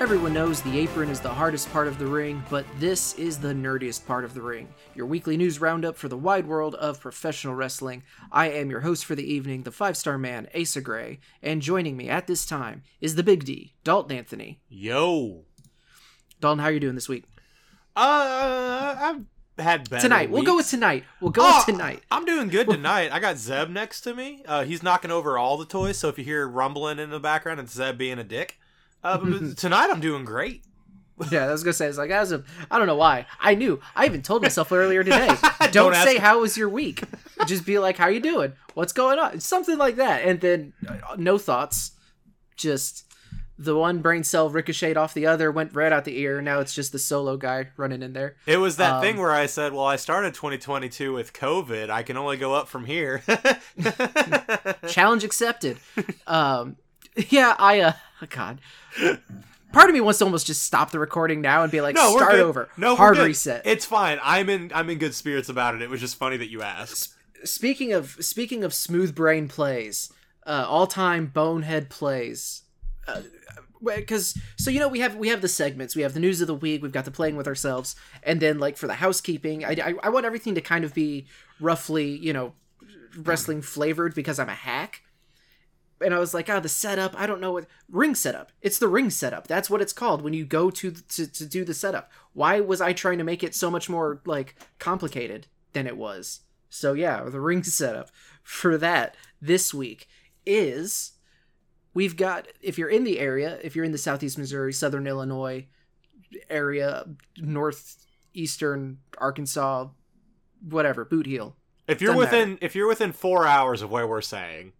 Everyone knows the apron is the hardest part of the ring, but this is the nerdiest part of the ring. Your weekly news roundup for the wide world of professional wrestling. I am your host for the evening, the five star man, Asa Gray, and joining me at this time is the Big D, Dalton Anthony. Yo. Dalton, how are you doing this week? Uh, I've had better Tonight. We'll go with tonight. We'll go Oh, with tonight. I'm doing good tonight. I got Zeb next to me. Uh, he's knocking over all the toys, so if you hear rumbling in the background, it's Zeb being a dick. Uh, tonight I'm doing great. Yeah, I was gonna say it's like as I don't know why. I knew. I even told myself earlier today. don't Don't say how was your week. Just be like, how you doing? What's going on? Something like that. And then uh, no thoughts. Just the one brain cell ricocheted off the other, went right out the ear. Now it's just the solo guy running in there. It was that Um, thing where I said, "Well, I started 2022 with COVID. I can only go up from here." Challenge accepted. Um, yeah, I uh, God. Part of me wants to almost just stop the recording now and be like, no, we're start good. over. No, we're hard good. reset. It's fine. I'm in. I'm in good spirits about it. It was just funny that you asked. speaking of speaking of smooth brain plays uh all time bonehead plays because so you know we have we have the segments we have the news of the week we've got the playing with ourselves and then like for the housekeeping i i, I want everything to kind of be roughly you know wrestling flavored because i'm a hack and i was like oh the setup i don't know what ring setup. It's the ring setup. That's what it's called when you go to to, to do the setup. Why was i trying to make it so much more like complicated than it was? So yeah, the ring setup for that this week is we've got if you're in the area, if you're in the southeast Missouri, southern Illinois area, northeastern Arkansas, whatever, Boot Heel. If you're within, if you're within four hours of where we're saying,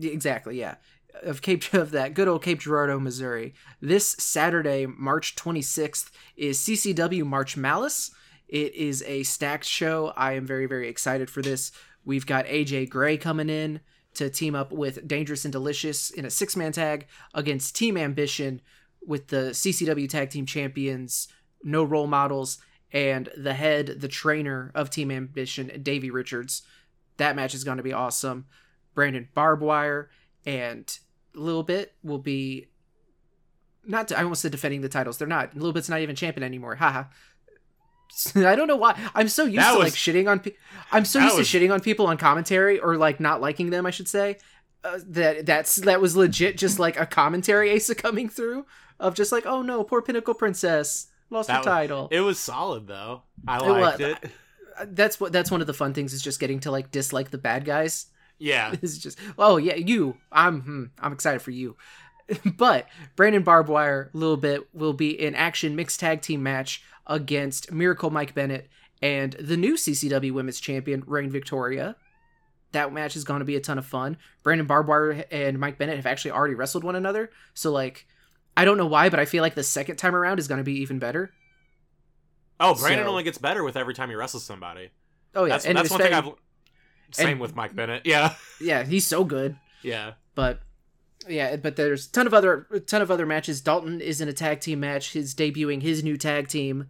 Exactly, yeah. Of Cape of that good old Cape Girardeau, Missouri. This Saturday, March 26th, is CCW March Malice. It is a stacked show. I am very, very excited for this. We've got AJ Gray coming in to team up with Dangerous and Delicious in a six man tag against Team Ambition with the CCW Tag Team Champions, No Role Models, and the head, the trainer of Team Ambition, Davey Richards. That match is going to be awesome. Brandon Barbwire and little bit will be not I almost said defending the titles. They're not. Little bit's not even champion anymore. Haha. I don't know why. I'm so used That to was- like shitting on. Pe- I'm so used was- to shitting on people on commentary or like not liking them. I should say uh, that that's that was legit just like a commentary Asa coming through of just like oh no poor Pinnacle Princess lost her was- title. it was solid though. I It was. liked it. that's what that's one of the fun things is just getting to like dislike the bad guys. Yeah, It's just, oh yeah, you. I'm, hmm, I'm excited for you. but Brandon Barbwire, a little bit, will be in action mixed tag team match against Miracle Mike Bennett and the new CCW Women's Champion Reign Victoria. That match is going to be a ton of fun. Brandon Barbwire and Mike Bennett have actually already wrestled one another, so like, I don't know why, but I feel like the second time around is going to be even better. Oh, Brandon So- only gets better with every time he wrestles somebody. Oh yeah, that's and that's one thing I've. Same and- with Mike Bennett. Yeah, yeah, he's so good. yeah. but yeah but there's a ton of other a ton of other matches dalton is in a tag team match he's debuting his new tag team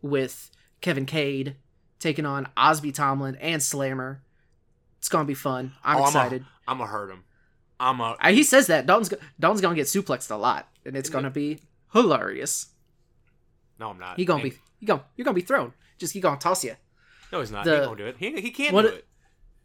with kevin cade taking on osby tomlin and slammer it's gonna be fun i'm Oh, excited I'm gonna hurt him. I'm a. He says that dalton's, dalton's gonna get suplexed a lot and it's gonna be hilarious No, I'm not. he gonna be he gonna you're gonna be thrown just he gonna toss you No, he's not. the- he won't do it. He he can't do it.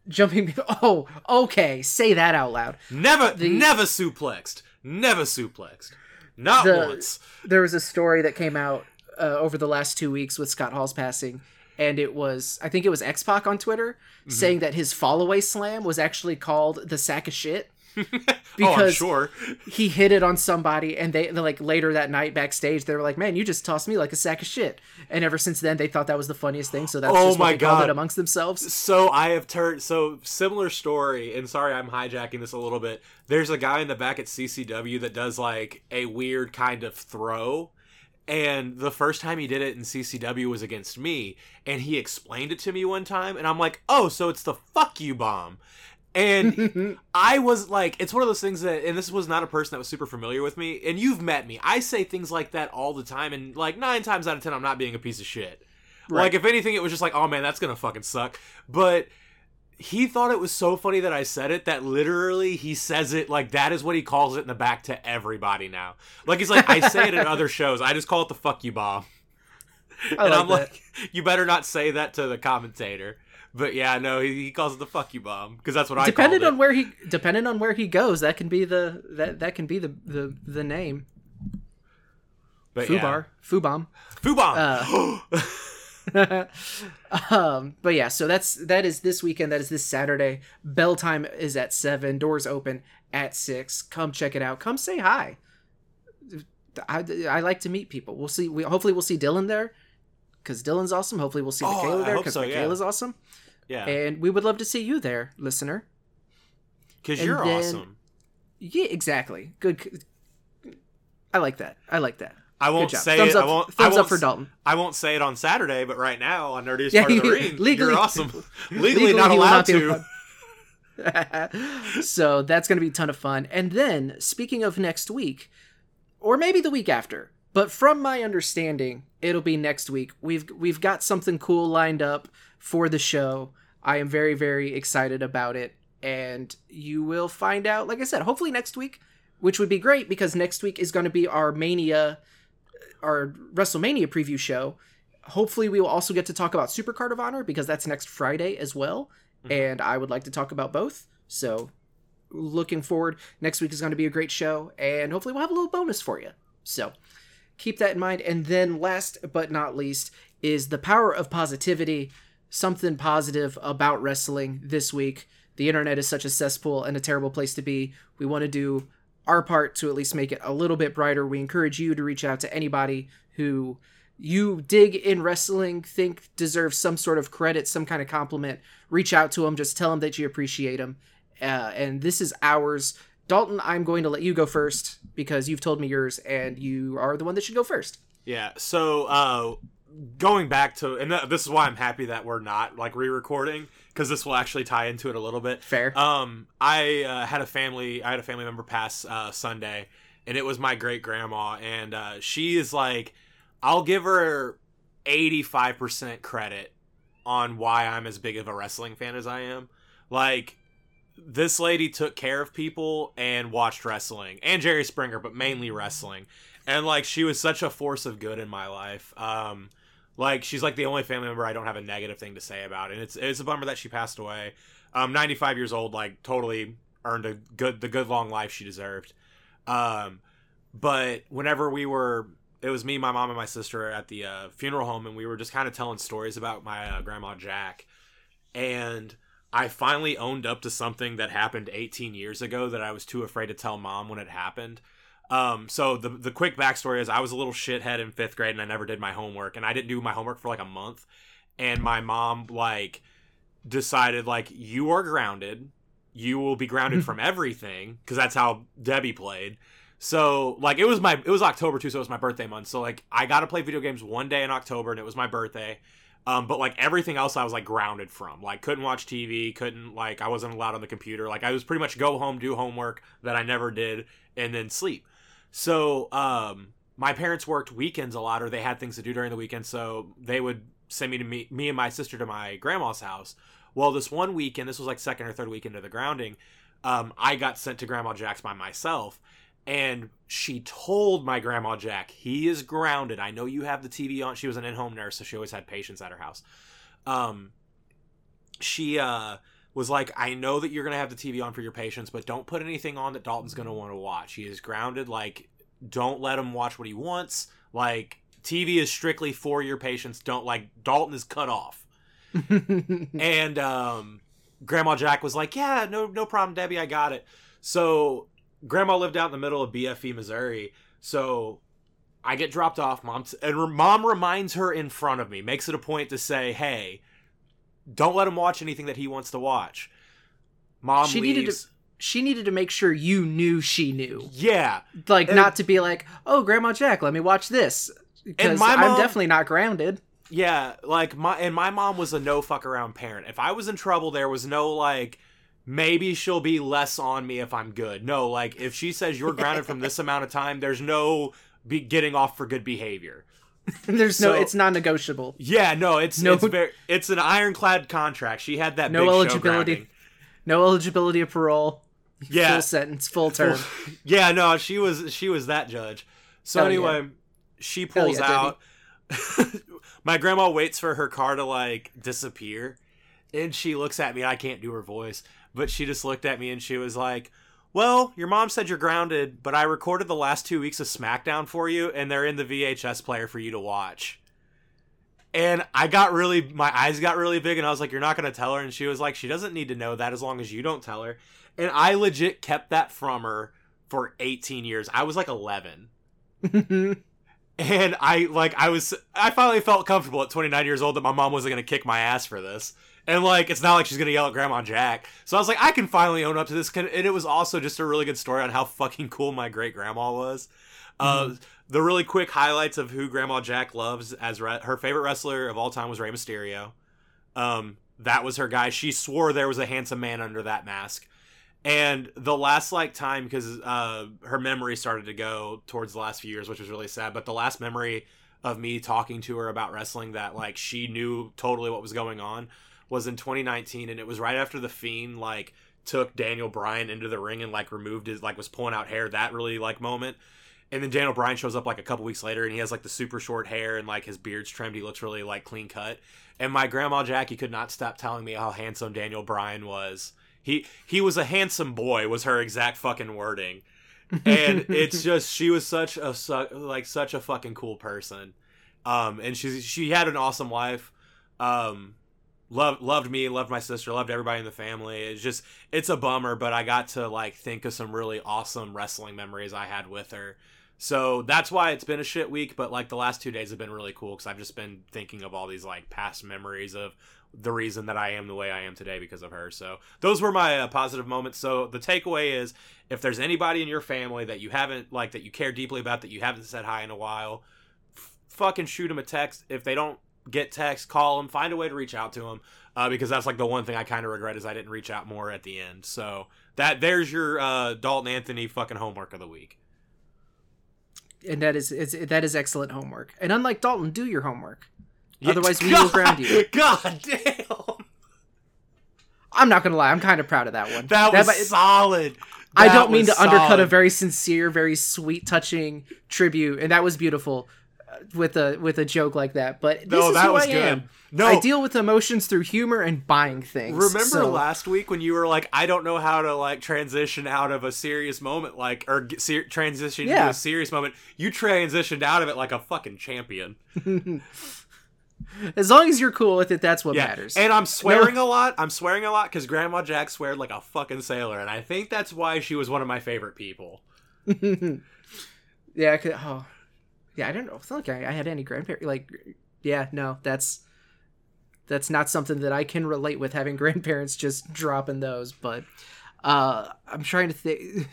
Jumping oh okay say that out loud Never, the- never suplexed. Never suplexed. Not The- once. there was a story that came out uh, over the last two weeks with Scott Hall's passing, and it was I think it was X Pac on Twitter Mm-hmm. saying that his fallaway slam was actually called the sack of shit. oh, I'm because- sure. He hit it on somebody, and they like later that night backstage they were like, "Man, you just tossed me like a sack of shit." And ever since then, they thought that was the funniest thing. So that's Oh just my they God. it amongst themselves. So I have turned so similar story, and sorry I'm hijacking this a little bit. There's a guy in the back at CCW that does like a weird kind of throw. And the first time he did it in CCW was against me, and he explained it to me one time, and I'm like, "Oh, so it's the fuck you bomb." And I was like, it's one of those things that, and this was not a person that was super familiar with me, and you've met me. I say things like that all the time, and like nine times out of ten, I'm not being a piece of shit. Right. Like, if anything, it was just like, oh man, that's gonna fucking suck. But he thought it was so funny that I said it that literally he says it like that is what he calls it in the back to everybody now. Like he's like, I say it in other shows. I just call it the fuck you bomb. I and like I'm that. like, you better not say that to the commentator. But yeah, no, he, he calls it the fuck you bomb because that's what I depending on where he depending on where he goes, that can be the that that can be the the the name. it. But yeah. Fubar, Fubom. Fubon. um, but yeah, so that's that is this weekend. That is this Saturday. Bell time is at seven. Doors open at six. Come check it out. Come say hi. I, I like to meet people. We'll see. We hopefully we'll see Dylan there because Dylan's awesome. Hopefully we'll see Oh, Michaela there because so, yeah. Michaela's awesome. yeah, And we would love to see you there, listener. because you're then- awesome. Yeah, exactly. Good. I like that. I like that. I won't say thumbs it. up. I won't. thumbs I won't up for Dalton. I won't say it on Saturday, but right now on Nerdiest Yeah, Part of the Ring, legally- you're awesome. Legally, Legally, not allowed not to. so that's going to be a ton of fun. And then, speaking of next week, or maybe the week after, but from my understanding, it'll be next week. We've we've got something cool lined up for the show. I am very very excited about it, and you will find out. Like I said, hopefully next week, which would be great because next week is going to be our Mania, our WrestleMania preview show. Hopefully, we will also get to talk about Super Card of Honor because that's next Friday as well, mm-hmm. and I would like to talk about both. So, looking forward. Next week is going to be a great show, and hopefully, we'll have a little bonus for you. So, keep that in mind. And then, last but not least, is the power of positivity. Something positive about wrestling this week. The internet is such a cesspool and a terrible place to be. We want to do our part to at least make it a little bit brighter. We encourage you to reach out to anybody who you dig in wrestling, think deserves some sort of credit, some kind of compliment. Reach out to them. Just tell them that you appreciate them. Uh, and this is ours. Dalton, I'm going to let you go first because you've told me yours, and you are the one that should go first. Yeah. So uh going back to and th- this is why I'm happy that we're not like re-recording because this will actually tie into it a little bit. Fair. Um I uh, had a family I had a family member pass uh Sunday and it was my great grandma and uh she is like I'll give her 85% credit on why I'm as big of a wrestling fan as I am. Like this lady took care of people and watched wrestling and Jerry Springer, but mainly wrestling. And like she was such a force of good in my life. Um like she's like the only family member I don't have a negative thing to say about. And it's it's a bummer that she passed away. Um 95 years old, like totally earned a good the good long life she deserved. Um but whenever we were it was me, my mom, and my sister at the uh, funeral home, and we were just kind of telling stories about my uh, grandma Jack. And I finally owned up to something that happened 18 years ago that I was too afraid to tell mom when it happened. Um, so the the quick backstory is I was a little shithead in fifth grade and I never did my homework and I didn't do my homework for like a month, and my mom like decided like you are grounded, you will be grounded from everything because that's how Debbie played. So like it was my it was October too, so it was my birthday month. So like I got to play video games one day in October and it was my birthday. Um, but like everything else, I was like grounded from. Like couldn't watch TV, couldn't like I wasn't allowed on the computer. Like I was pretty much go home, do homework that I never did, and then sleep. So um, my parents worked weekends a lot, or they had things to do during the weekend, so they would send me to me me and my sister to my grandma's house. Well, this one weekend, this was like second or third weekend of the grounding, um, I got sent to Grandma Jack's by myself and she told my grandma Jack, "He is grounded. I know you have the TV on." She was an in-home nurse, so she always had patients at her house. Um, she uh was like, "I know that you're gonna have the TV on for your patients, but don't put anything on that Dalton's gonna want to watch. He is grounded. Like, don't let him watch what he wants. Like, TV is strictly for your patients. Don't like Dalton is cut off." and um grandma jack was like yeah no no problem debbie i got it so grandma lived out in the middle of bfe missouri so i get dropped off mom t- and mom reminds her in front of me makes it a point to say hey don't let him watch anything that he wants to watch mom She leaves needed to- she needed to make sure you knew she knew. yeah Like And- not to be like, "Oh, Grandma Jack, let me watch this." Because my I'm mom- definitely not grounded. Yeah, like my and my mom was a no fuck around parent. If I was in trouble, there was no like maybe she'll be less on me if I'm good. No, like if she says you're grounded from this amount of time, there's no be getting off for good behavior. There's no, it's non-negotiable. Yeah, no, it's No- it's very it's an ironclad contract. She had that No eligibility. No eligibility of parole. Yeah, Full sentence, full term. yeah, no, she was she was that judge. So Hell yeah. anyway, she pulls yeah, out. My grandma waits for her car to like disappear, and she looks at me. I can't do her voice, but she just looked at me and she was like, "Well, your mom said you're grounded, but I recorded the last two weeks of SmackDown for you, and they're in the VHS player for you to watch." And I got really, my eyes got really big, and I was like, "You're not gonna tell her?" And she was like, "She doesn't need to know that as long as you don't tell her." And I legit kept that from her for 18 years. I was like 11. And I like I was I finally felt comfortable at 29 years old that my mom wasn't going to kick my ass for this. And like it's not like she's going to yell at grandma Jack. So I was like I can finally own up to this and it was also just a really good story on how fucking cool my great grandma was. Uh the really quick highlights of who grandma Jack loves as re- her favorite wrestler of all time was Rey Mysterio. Um that was her guy. She swore there was a handsome man under that mask and the last like time because uh her memory started to go towards the last few years which was really sad but the last memory of me talking to her about wrestling that like she knew totally what was going on was in 2019 and it was right after the fiend like took daniel bryan into the ring and like removed his like was pulling out hair that really like moment. And then daniel bryan shows up like a couple weeks later and he has like the super short hair and like his beard's trimmed. He looks really like clean cut. And my grandma jackie could not stop telling me how handsome daniel bryan was. He he was a handsome boy was her exact fucking wording. And it's just she was such a su- like such a fucking cool person. Um and she she had an awesome life. Um loved loved me loved my sister loved everybody in the family it's just it's a bummer but i got to like think of some really awesome wrestling memories i had with her so that's why it's been a shit week but like the last two days have been really cool because i've just been thinking of all these like past memories of the reason that I am the way I am today because of her. So those were my uh, positive moments. So the takeaway is if there's anybody in your family that you haven't like that you care deeply about that you haven't said hi in a while, f- fucking shoot them a text. If they don't get text, call them. Find a way to reach out to them uh, because that's like the one thing I kind of regret is I didn't reach out more at the end. So that there's your uh, Dalton Anthony fucking homework of the week. and that is it's, that is excellent homework. And unlike Dalton, do your homework. Yeah, Otherwise, we God- will ground you. God damn, I'm not gonna lie, I'm kind of proud of that one. that was solid. I don't mean to undercut a very sincere, very sweet, touching tribute, and that was beautiful with a with a joke like that. But this No, is that who was I good. am. No, I deal with emotions through humor and buying things. Remember so- last week when you were like, I don't know how to like transition out of a serious moment, like or ser- transition Yeah. to a serious moment. You transitioned out of it like a fucking champion. As long as you're cool with it, that's what Yeah, matters. and I'm swearing a lot. I'm swearing a lot because Grandma Jack sweared like a fucking sailor, and I think that's why she was one of my favorite people. yeah, I could, oh, yeah. I don't know. It's not like I, I had any grandparents. Like, yeah, no, that's that's not something that I can relate with having grandparents just dropping those. But uh, I'm trying to think.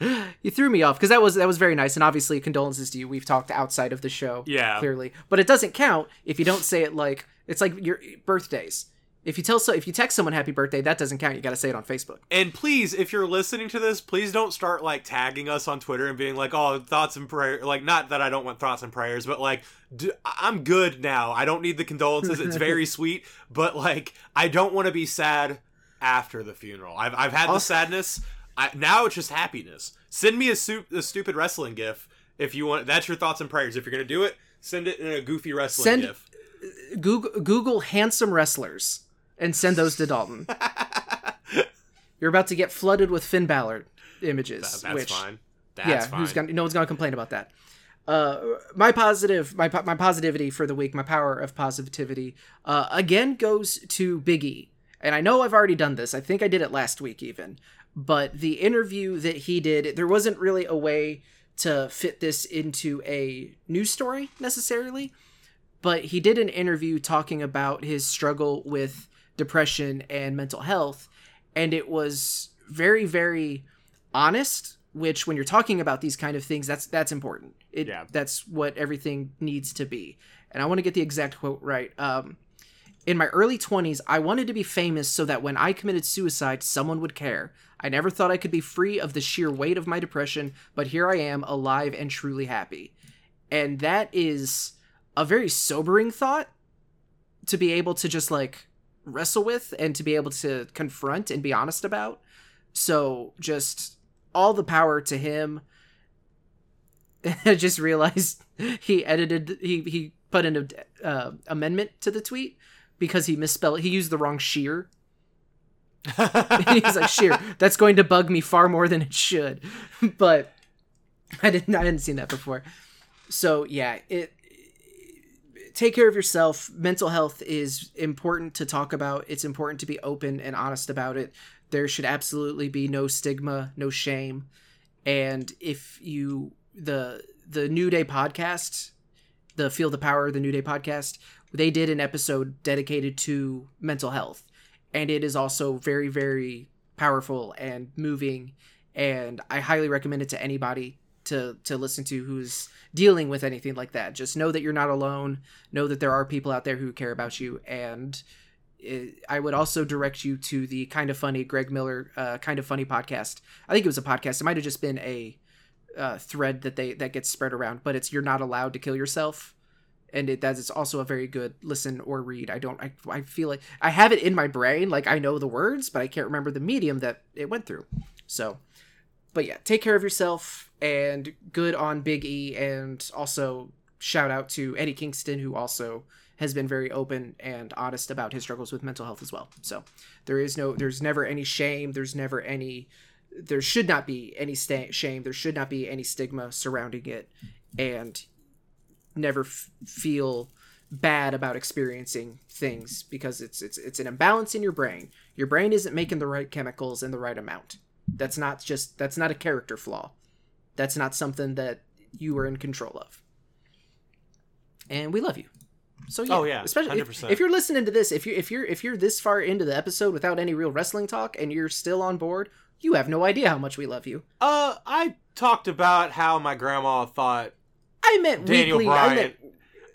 you threw me off because that was that was very nice, and obviously condolences to you. We've talked outside of the show, Yeah. clearly, but it doesn't count if you don't say it like it's like your birthdays. If you tell so, if you text someone happy birthday, that doesn't count. You got to say it on Facebook. And please, if you're listening to this, please don't start like tagging us on Twitter and being like, "Oh, thoughts and prayers." Like, not that I don't want thoughts and prayers, but like, d- I'm good now. I don't need the condolences. It's very sweet, but like, I don't want to be sad after the funeral. I've I've had the sadness. I, now it's just happiness. Send me a, su- a stupid wrestling gif if you want. That's your thoughts and prayers. If you're gonna do it, send it in a goofy wrestling Send- gif. Google Google handsome wrestlers and send those to Dalton. You're about to get flooded with Finn Balor images. That's which, fine. That's yeah, fine. who's gonna? No one's gonna complain about that. Uh, my positive, my my positivity for the week, my power of positivity, uh, again goes to Biggie. And I know I've already done this. I think I did it last week even. But the interview that he did, there wasn't really a way to fit this into a news story necessarily. But he did an interview talking about his struggle with depression and mental health. And it was very, very honest which when you're talking about these kind of things that's that's important it Yeah. that's what everything needs to be and i want to get the exact quote right um in my early 20s i wanted to be famous so that when i committed suicide someone would care i never thought i could be free of the sheer weight of my depression but here i am alive and truly happy and that is a very sobering thought to be able to just like wrestle with and to be able to confront and be honest about. So just all the power to him. I just realized he edited he he put in an uh, amendment to the tweet because he misspelled he used the wrong sheer. He's like sheer. That's going to bug me far more than it should. But I didn't I hadn't seen that before. So yeah, it take care of yourself. Mental health is important to talk about. It's important to be open and honest about it. There should absolutely be no stigma, no shame. And if you the the New Day podcast, the Feel the Power, the New Day podcast, they did an episode dedicated to mental health. And it is also very, very powerful and moving. And I highly recommend it to anybody to to listen to who's dealing with anything like that. Just know that you're not alone. Know that there are people out there who care about you, and it, I would also direct you to the kind of funny Greg Miller uh, kind of funny podcast. I think it was a podcast. It might have just been a uh, thread that they that gets spread around, but it's you're not allowed to kill yourself. And it that is also a very good listen or read. I don't. I, I feel like I have it in my brain, like I know the words, but I can't remember the medium that it went through. So, but yeah, take care of yourself and good on Big E and also shout out to Eddie Kingston who also has been very open and honest about his struggles with mental health as well. So there is no there's never any shame, there's never any there should not be any shame, there should not be any stigma surrounding it and never f- feel bad about experiencing things because it's it's it's an imbalance in your brain. Your brain isn't making the right chemicals in the right amount. That's not just that's not a character flaw. That's not something that you are in control of. And we love you. So yeah, Oh, yeah, especially if, 100%. if you're listening to this, if you if you're if you're this far into the episode without any real wrestling talk and you're still on board, you have no idea how much we love you. Uh, I talked about how my grandma thought I meant Daniel weekly. I Bryan. meant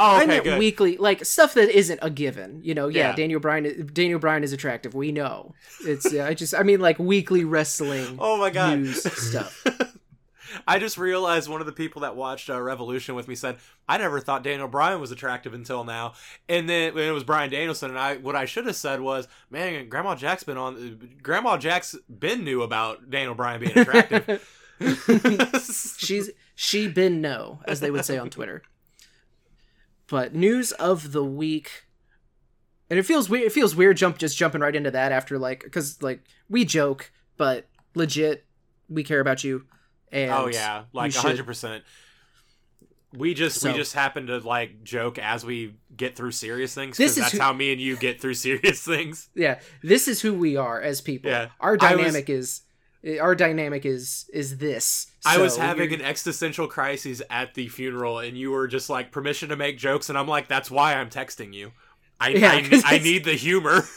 Oh, okay, I meant good. weekly, like stuff that isn't a given. You know, yeah, Yeah. Daniel Bryan. Daniel Bryan is attractive. We know. It's. Yeah, I just. I mean, like weekly wrestling Oh my god. news stuff. I just realized one of the people that watched uh, Revolution with me said, "I never thought Daniel Bryan was attractive until now." And then when it was Bryan Danielson, and I, what I should have said was, "Man, Grandma Jack's been on. Grandma Jack's been knew about Daniel Bryan being attractive." She's she been no, as they would say on Twitter. But news of the week, and it feels weird. It feels weird jump just jumping right into that after like because like we joke, but legit we care about you. And oh yeah, like hundred percent. We just So- we just happen to like joke as we get through serious things This because is that's who- how me and you get through serious things. yeah, this is who we are as people. Yeah. Our I was- dynamic is our dynamic is is this. I was having an existential crisis at the funeral, and you were just like permission to make jokes, and I'm like, that's why I'm texting you. I Yeah, I, I need the humor.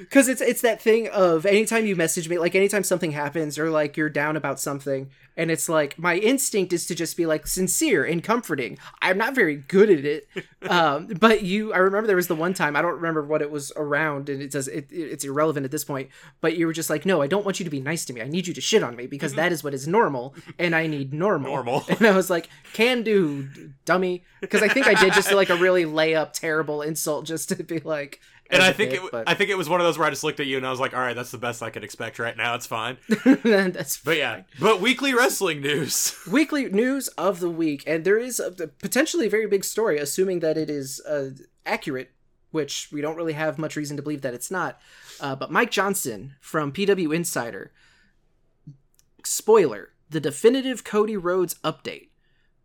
because it's it's that thing of anytime you message me like anytime something happens or like you're down about something and it's like my instinct is to just be like sincere and comforting. I'm not very good at it um but you i remember there was the one time i don't remember what it was around and it does it, it's irrelevant at this point but you were just like no i don't want you to be nice to me. I need you to shit on me because that is what is normal and i need normal. Normal. and i was like can do dummy. Because i think i did just like a really layup terrible insult just to be like And I think bit, it, but- I think it was one of those where I just looked at you and I was like, all right, that's the best I could expect right now. It's fine. that's But yeah, but weekly wrestling news. weekly news of the week, and there is a, potentially a very big story, assuming that it is uh, accurate, which we don't really have much reason to believe that it's not. Uh, but Mike Johnson from PW Insider, spoiler: the definitive Cody Rhodes update.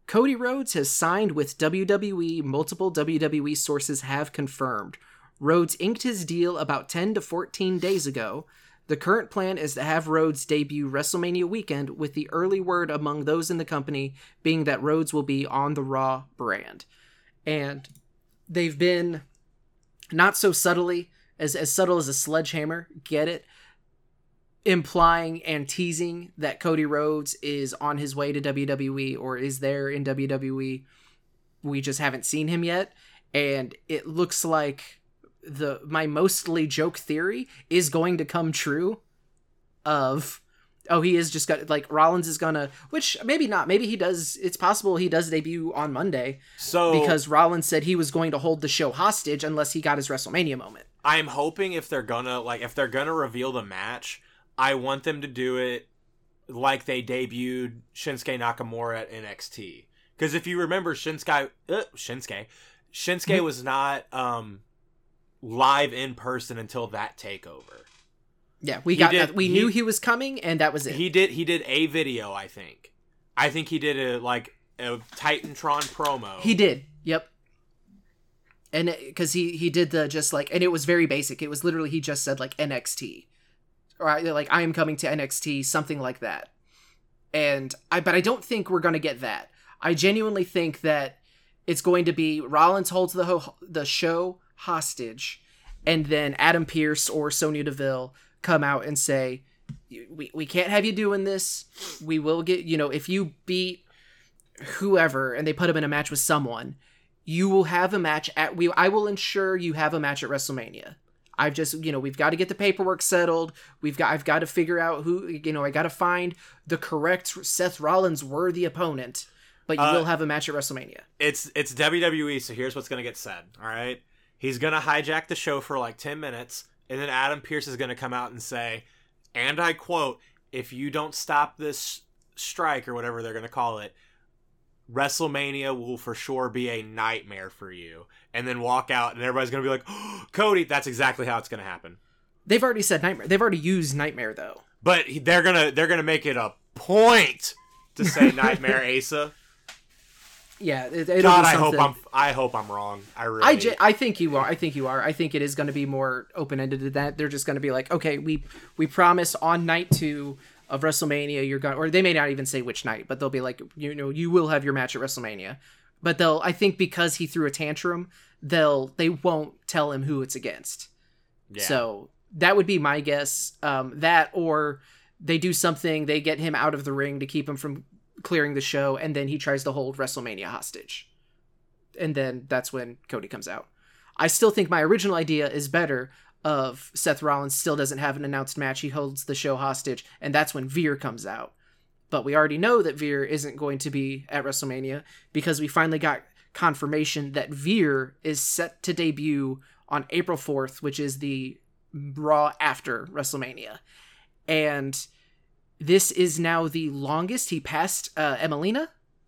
Cody Rhodes has signed with WWE. Multiple WWE sources have confirmed. Rhodes inked his deal about 10 to 14 days ago. The current plan is to have Rhodes debut WrestleMania weekend, with the early word among those in the company being that Rhodes will be on the Raw brand. And they've been not so subtly, as, as subtle as a sledgehammer, get it? Implying and teasing that Cody Rhodes is on his way to WWE or is there in WWE. We just haven't seen him yet. And it looks like the my mostly joke theory is going to come true of Oh, he is just got like Rollins is gonna, which maybe not. Maybe he does. It's possible he does debut on Monday So because Rollins said he was going to hold the show hostage unless he got his WrestleMania moment. I'm hoping if they're gonna like if they're gonna reveal the match, I want them to do it like they debuted Shinsuke Nakamura at NXT. Because if you remember, Shinsuke, uh, Shinsuke, Shinsuke Mhm. was not um live in person until that takeover. Yeah, we He got did- that. We he- knew he was coming, and that was it. He did he did a video, I think. I think he did a like a Titantron promo. He did. Yep. And uh, because he he did the just like, and it was very basic. It was literally he just said like NXT, or like I am coming to NXT, something like that. And I, but I don't think we're gonna get that. I genuinely think that it's going to be Rollins holds the ho- the show hostage, and then Adam Pearce or Sonya Deville come out and say, "We we can't have you doing this. We will get you know if you beat." whoever and they put him in a match with someone you will have a match at we i will ensure you have a match at wrestlemania i've just you know we've got to get the paperwork settled we've got i've got to figure out who you know i got to find the correct seth rollins worthy opponent but you Uh, will have a match at wrestlemania it's it's WWE, so here's what's gonna get said. All right, he's gonna hijack the show for like ten minutes, and then Adam Pearce is gonna come out and say, and I quote, "If you don't stop this strike or whatever they're gonna call it." WrestleMania will for sure be a nightmare for you, and then walk out, and everybody's gonna be like, oh, "Cody, that's exactly how it's gonna happen." they've already said nightmare they've already used nightmare though But they're gonna they're gonna make it a point to say Nightmare Asa. Yeah it, it'll God, I hope I'm I hope I'm wrong. I really. I, I think you are. I think you are. I think it is going to be more open ended than that. They're just going to be like, okay, we we promise on night two of WrestleMania, you're going, or they may not even say which night, but they'll be like, you know, you will have your match at WrestleMania. But they'll, I think, because he threw a tantrum, they'll they won't tell him who it's against. Yeah. So that would be my guess. Um, that or they do something, they get him out of the ring to keep him from clearing the show, and then he tries to hold WrestleMania hostage. And then that's when Cody comes out. I still think my original idea is better of Seth Rollins still doesn't have an announced match. He holds the show hostage, and that's when Veer comes out. But we already know that Veer isn't going to be at WrestleMania because we finally got confirmation that Veer is set to debut on April 4th, which is the Raw after WrestleMania. And this is now the longest. He passed uh, Emmalina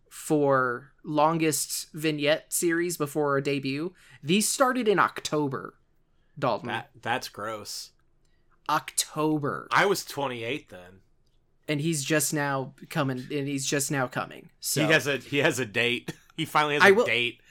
for longest vignette series before a debut. These started in October, Dalton. that that's gross. October. I was 28 then. And he's just now coming and he's just now coming. So He has a he has a date. He finally has a I will- date.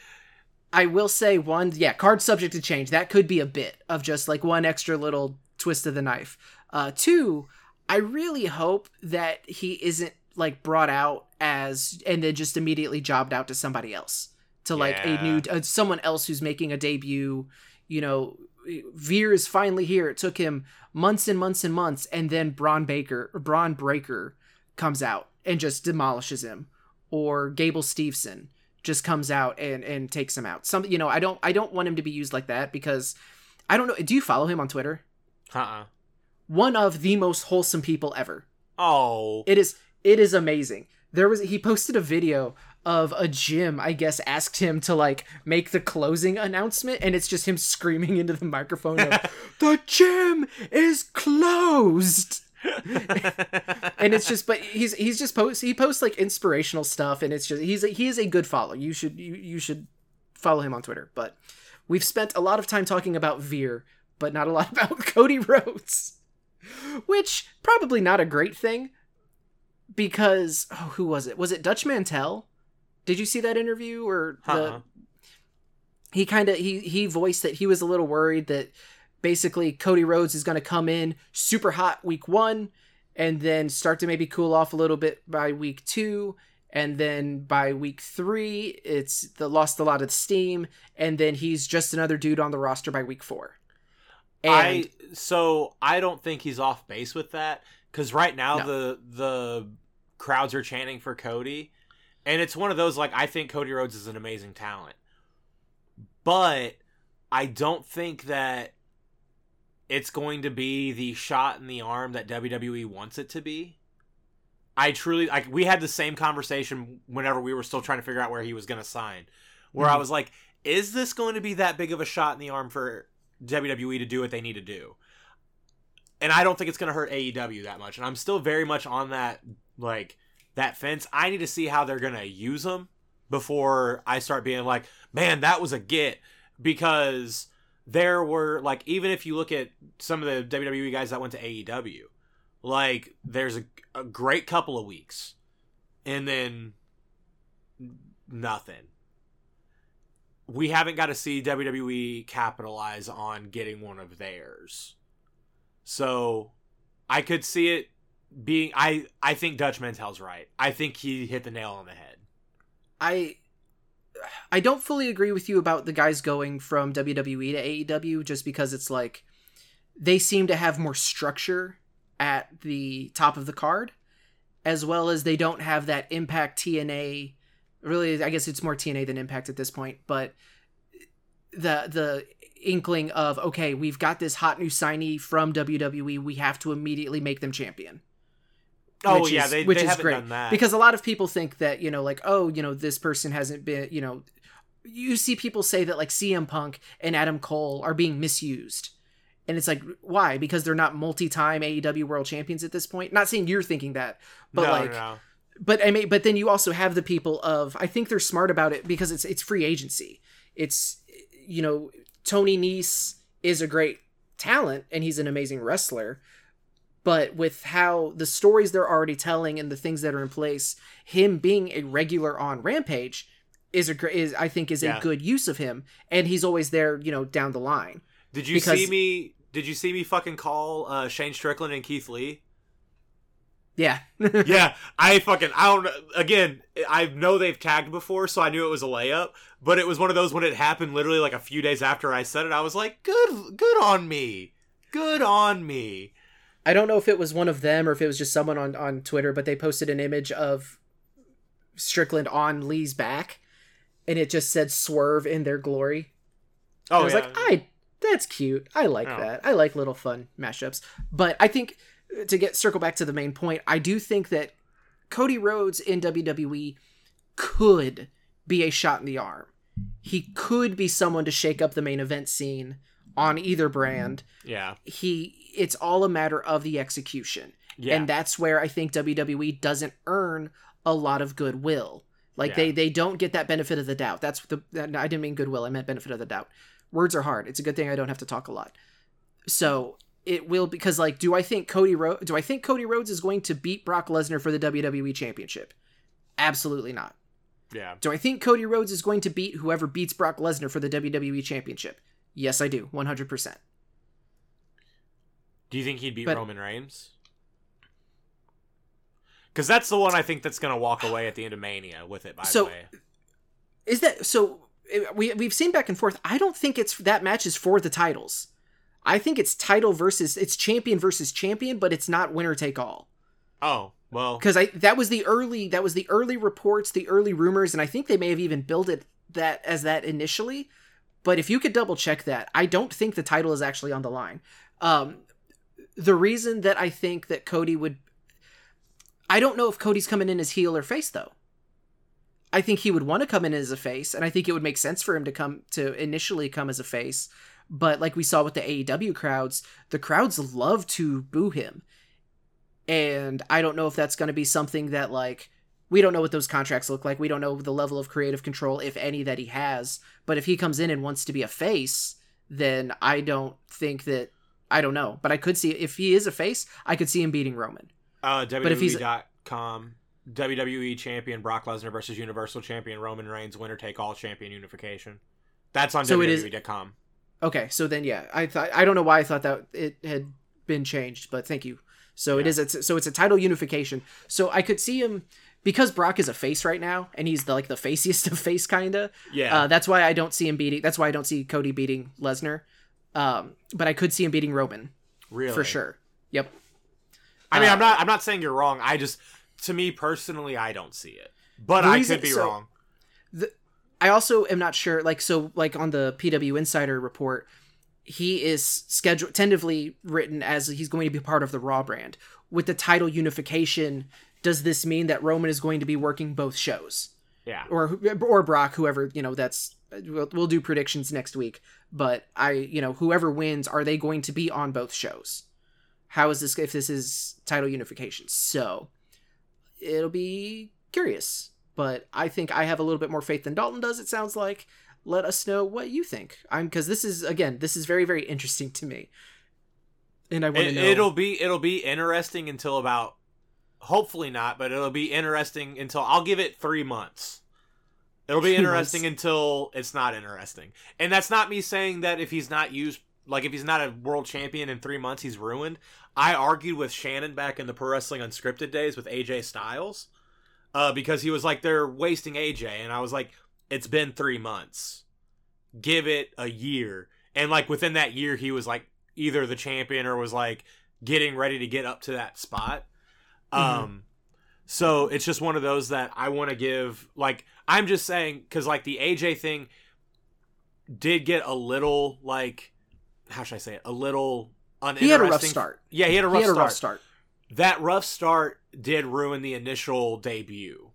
I will say one, yeah, card subject to change. That could be a bit of just like one extra little twist of the knife. Uh, two, I really hope that he isn't like brought out as and then just immediately jobbed out to somebody else to like a new uh, someone else who's making a debut. You know, Veer is finally here. It took him months and months and months, and then Braun Baker, Bron Breakker, comes out and just demolishes him, or Gable Steveson just comes out and and takes him out. Some you know, I don't I don't want him to be used like that because I don't know. Do you follow him on Twitter? Uh-uh. One of the most wholesome people ever. Oh. It is it is amazing. There was he posted a video of a gym, I guess, asked him to like make the closing announcement, and it's just him screaming into the microphone of the gym is closed. and it's just but he's he's just post he posts like inspirational stuff and it's just he's a, he is a good follow you should you, you should follow him on twitter but we've spent a lot of time talking about veer but not a lot about cody rhodes which probably not a great thing because oh, who was it was it dutch mantell did you see that interview or the Uh-uh. he kind of he he voiced that he was a little worried that basically Cody Rhodes is going to come in super hot week 1 and then start to maybe cool off a little bit by week 2 and then by week 3 it's the lost a lot of steam and then he's just another dude on the roster by week 4. And I so I don't think he's off base with that cuz right now No. the the crowds are chanting for Cody and it's one of those like I think Cody Rhodes is an amazing talent. But I don't think that it's going to be the shot in the arm that WWE wants it to be. I truly like we had the same conversation whenever we were still trying to figure out where he was going to sign. Where mm-hmm. I was like, is this going to be that big of a shot in the arm for WWE to do what they need to do? And I don't think it's going to hurt AEW that much. And I'm still very much on that like that fence. I need to see how they're going to use them before I start being like, man, that was a get because there were like even if you look at some of the WWE guys that went to AEW, like there's a, a great couple of weeks and then nothing. We haven't got to see WWE capitalize on getting one of theirs. So I could see it being I I think Dutch Mantell's right. I think he hit the nail on the head. I I don't fully agree with you about the guys going from WWE to AEW just because it's like they seem to have more structure at the top of the card as well as they don't have that impact TNA really I guess it's more TNA than impact at this point but the the inkling of okay we've got this hot new signee from WWE we have to immediately make them champion Oh yeah, is, they, which they is great because a lot of people think that you know, like, oh, you know, this person hasn't been, you know, you see people say that like CM Punk and Adam Cole are being misused, and it's like, why? Because they're not multi-time AEW World Champions at this point. Not saying you're thinking that, but no, like, no. But I mean, but then you also have the people of I think they're smart about it because it's it's free agency. It's you know, Tony Nese is a great talent and he's an amazing wrestler but with how the stories they're already telling and the things that are in place him being a regular on rampage is a is i think is yeah. a good use of him and he's always there you know down the line did you because, see me did you see me fucking call uh, shane strickland and keith lee yeah yeah i fucking i don't again i know they've tagged before so i knew it was a layup but it was one of those when it happened literally like a few days after i said it i was like good good on me good on me I don't know if it was one of them or if it was just someone on on Twitter, but they posted an image of Strickland on Lee's back, and it just said "swerve in their glory." Oh, and I was yeah. like, I that's cute. I like oh. that. I like little fun mashups. But I think to get circle back to the main point, I do think that Cody Rhodes in WWE could be a shot in the arm. He could be someone to shake up the main event scene on either brand. Yeah. He it's all a matter of the execution. Yeah. And that's where I think WWE doesn't earn a lot of goodwill. Like yeah. they they don't get that benefit of the doubt. That's the I didn't mean goodwill. I meant benefit of the doubt. Words are hard. It's a good thing I don't have to talk a lot. So it will because like do I think Cody Ro- do I think Cody Rhodes is going to beat Brock Lesnar for the WWE championship? Absolutely not. Yeah. Do I think Cody Rhodes is going to beat whoever beats Brock Lesnar for the WWE championship? Yes, I do. 100%. Do you think he'd beat but, Roman Reigns? Because that's the one I think that's going to walk away at the end of Mania with it. By so, the way, is that so? Eh, we we've seen back and forth. I don't think it's that match is for the titles. I think it's title versus it's champion versus champion, but it's not winner take all. Oh well, because I that was the early that was the early reports, the early rumors, and I think they may have even built it that as that initially. But if you could double check that, I don't think the title is actually on the line. Um, the reason that I think that Cody would I don't know if Cody's coming in as heel or face though. I think he would want to come in as a face, and I think it would make sense for him to come to initially come as a face. But like we saw with the AEW crowds, the crowds love to boo him. And I don't know if that's going to be something that like we don't know what those contracts look like. We don't know the level of creative control, if any, that he has. But if he comes in and wants to be a face, then I don't think that I don't know, but I could see if he is a face, I could see him beating Roman. Uh, WWE.com, WWE champion Brock Lesnar versus Universal champion Roman Reigns, winner take all champion unification. That's on so WWE.com. Okay, so then yeah, I thought I don't know why I thought that it had been changed, but thank you. So yeah. it is. A, so it's a title unification. So I could see him because Brock is a face right now, and he's the, like the faciest of face, kinda. Yeah. Uh, that's why I don't see him beating. That's why I don't see Cody beating Lesnar. Um, but I could see him beating Roman. Really? For sure. Yep. I mean, uh, I'm not. I'm not saying you're wrong. I just, to me personally, I don't see it. But I could be so, wrong. The, I also am not sure. Like so, like on the PW Insider report, he is scheduled tentatively written as he's going to be part of the Raw brand with the title unification does this mean that Roman is going to be working both shows? Yeah. Or or Brock, whoever you know. That's we'll, we'll do predictions next week. But I, you know, whoever wins, are they going to be on both shows? How is this if this is title unification? So it'll be curious. But I think I have a little bit more faith than Dalton does. It sounds like. Let us know what you think. I'm because this is again, this is very very interesting to me, and I want to It, know. it'll be it'll be interesting until about hopefully not, but it'll be interesting until I'll give it three months. It'll be interesting until it's not interesting, and that's not me saying that if he's not used, like if he's not a world champion in three months, he's ruined. I argued with Shannon back in the Pro Wrestling Unscripted days with AJ Styles, uh, because he was like they're wasting AJ, and I was like, it's been three months, give it a year, and like within that year, he was like either the champion or was like getting ready to get up to that spot. Mhm. Um, so it's just one of those that I want to give. Like I'm just saying because like the AJ thing did get a little like how should I say it? A little uninteresting. he had a rough start. Yeah, he had a rough he had a start. rough start. That rough start did ruin the initial debut.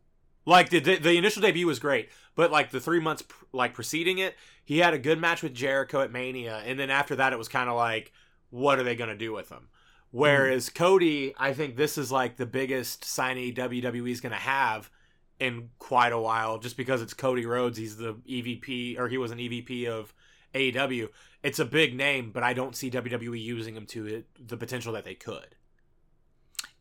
Like the, the the initial debut was great, but like the three months pr- like preceding it, he had a good match with Jericho at Mania, and then after that, it was kind of like, what are they gonna do with him? Whereas mm. Cody, I think this is like the biggest signee WWE's gonna have in quite a while, just because it's Cody Rhodes. He's the EVP, or he was an EVP of AEW. It's a big name, but I don't see WWE using him to it, the potential that they could.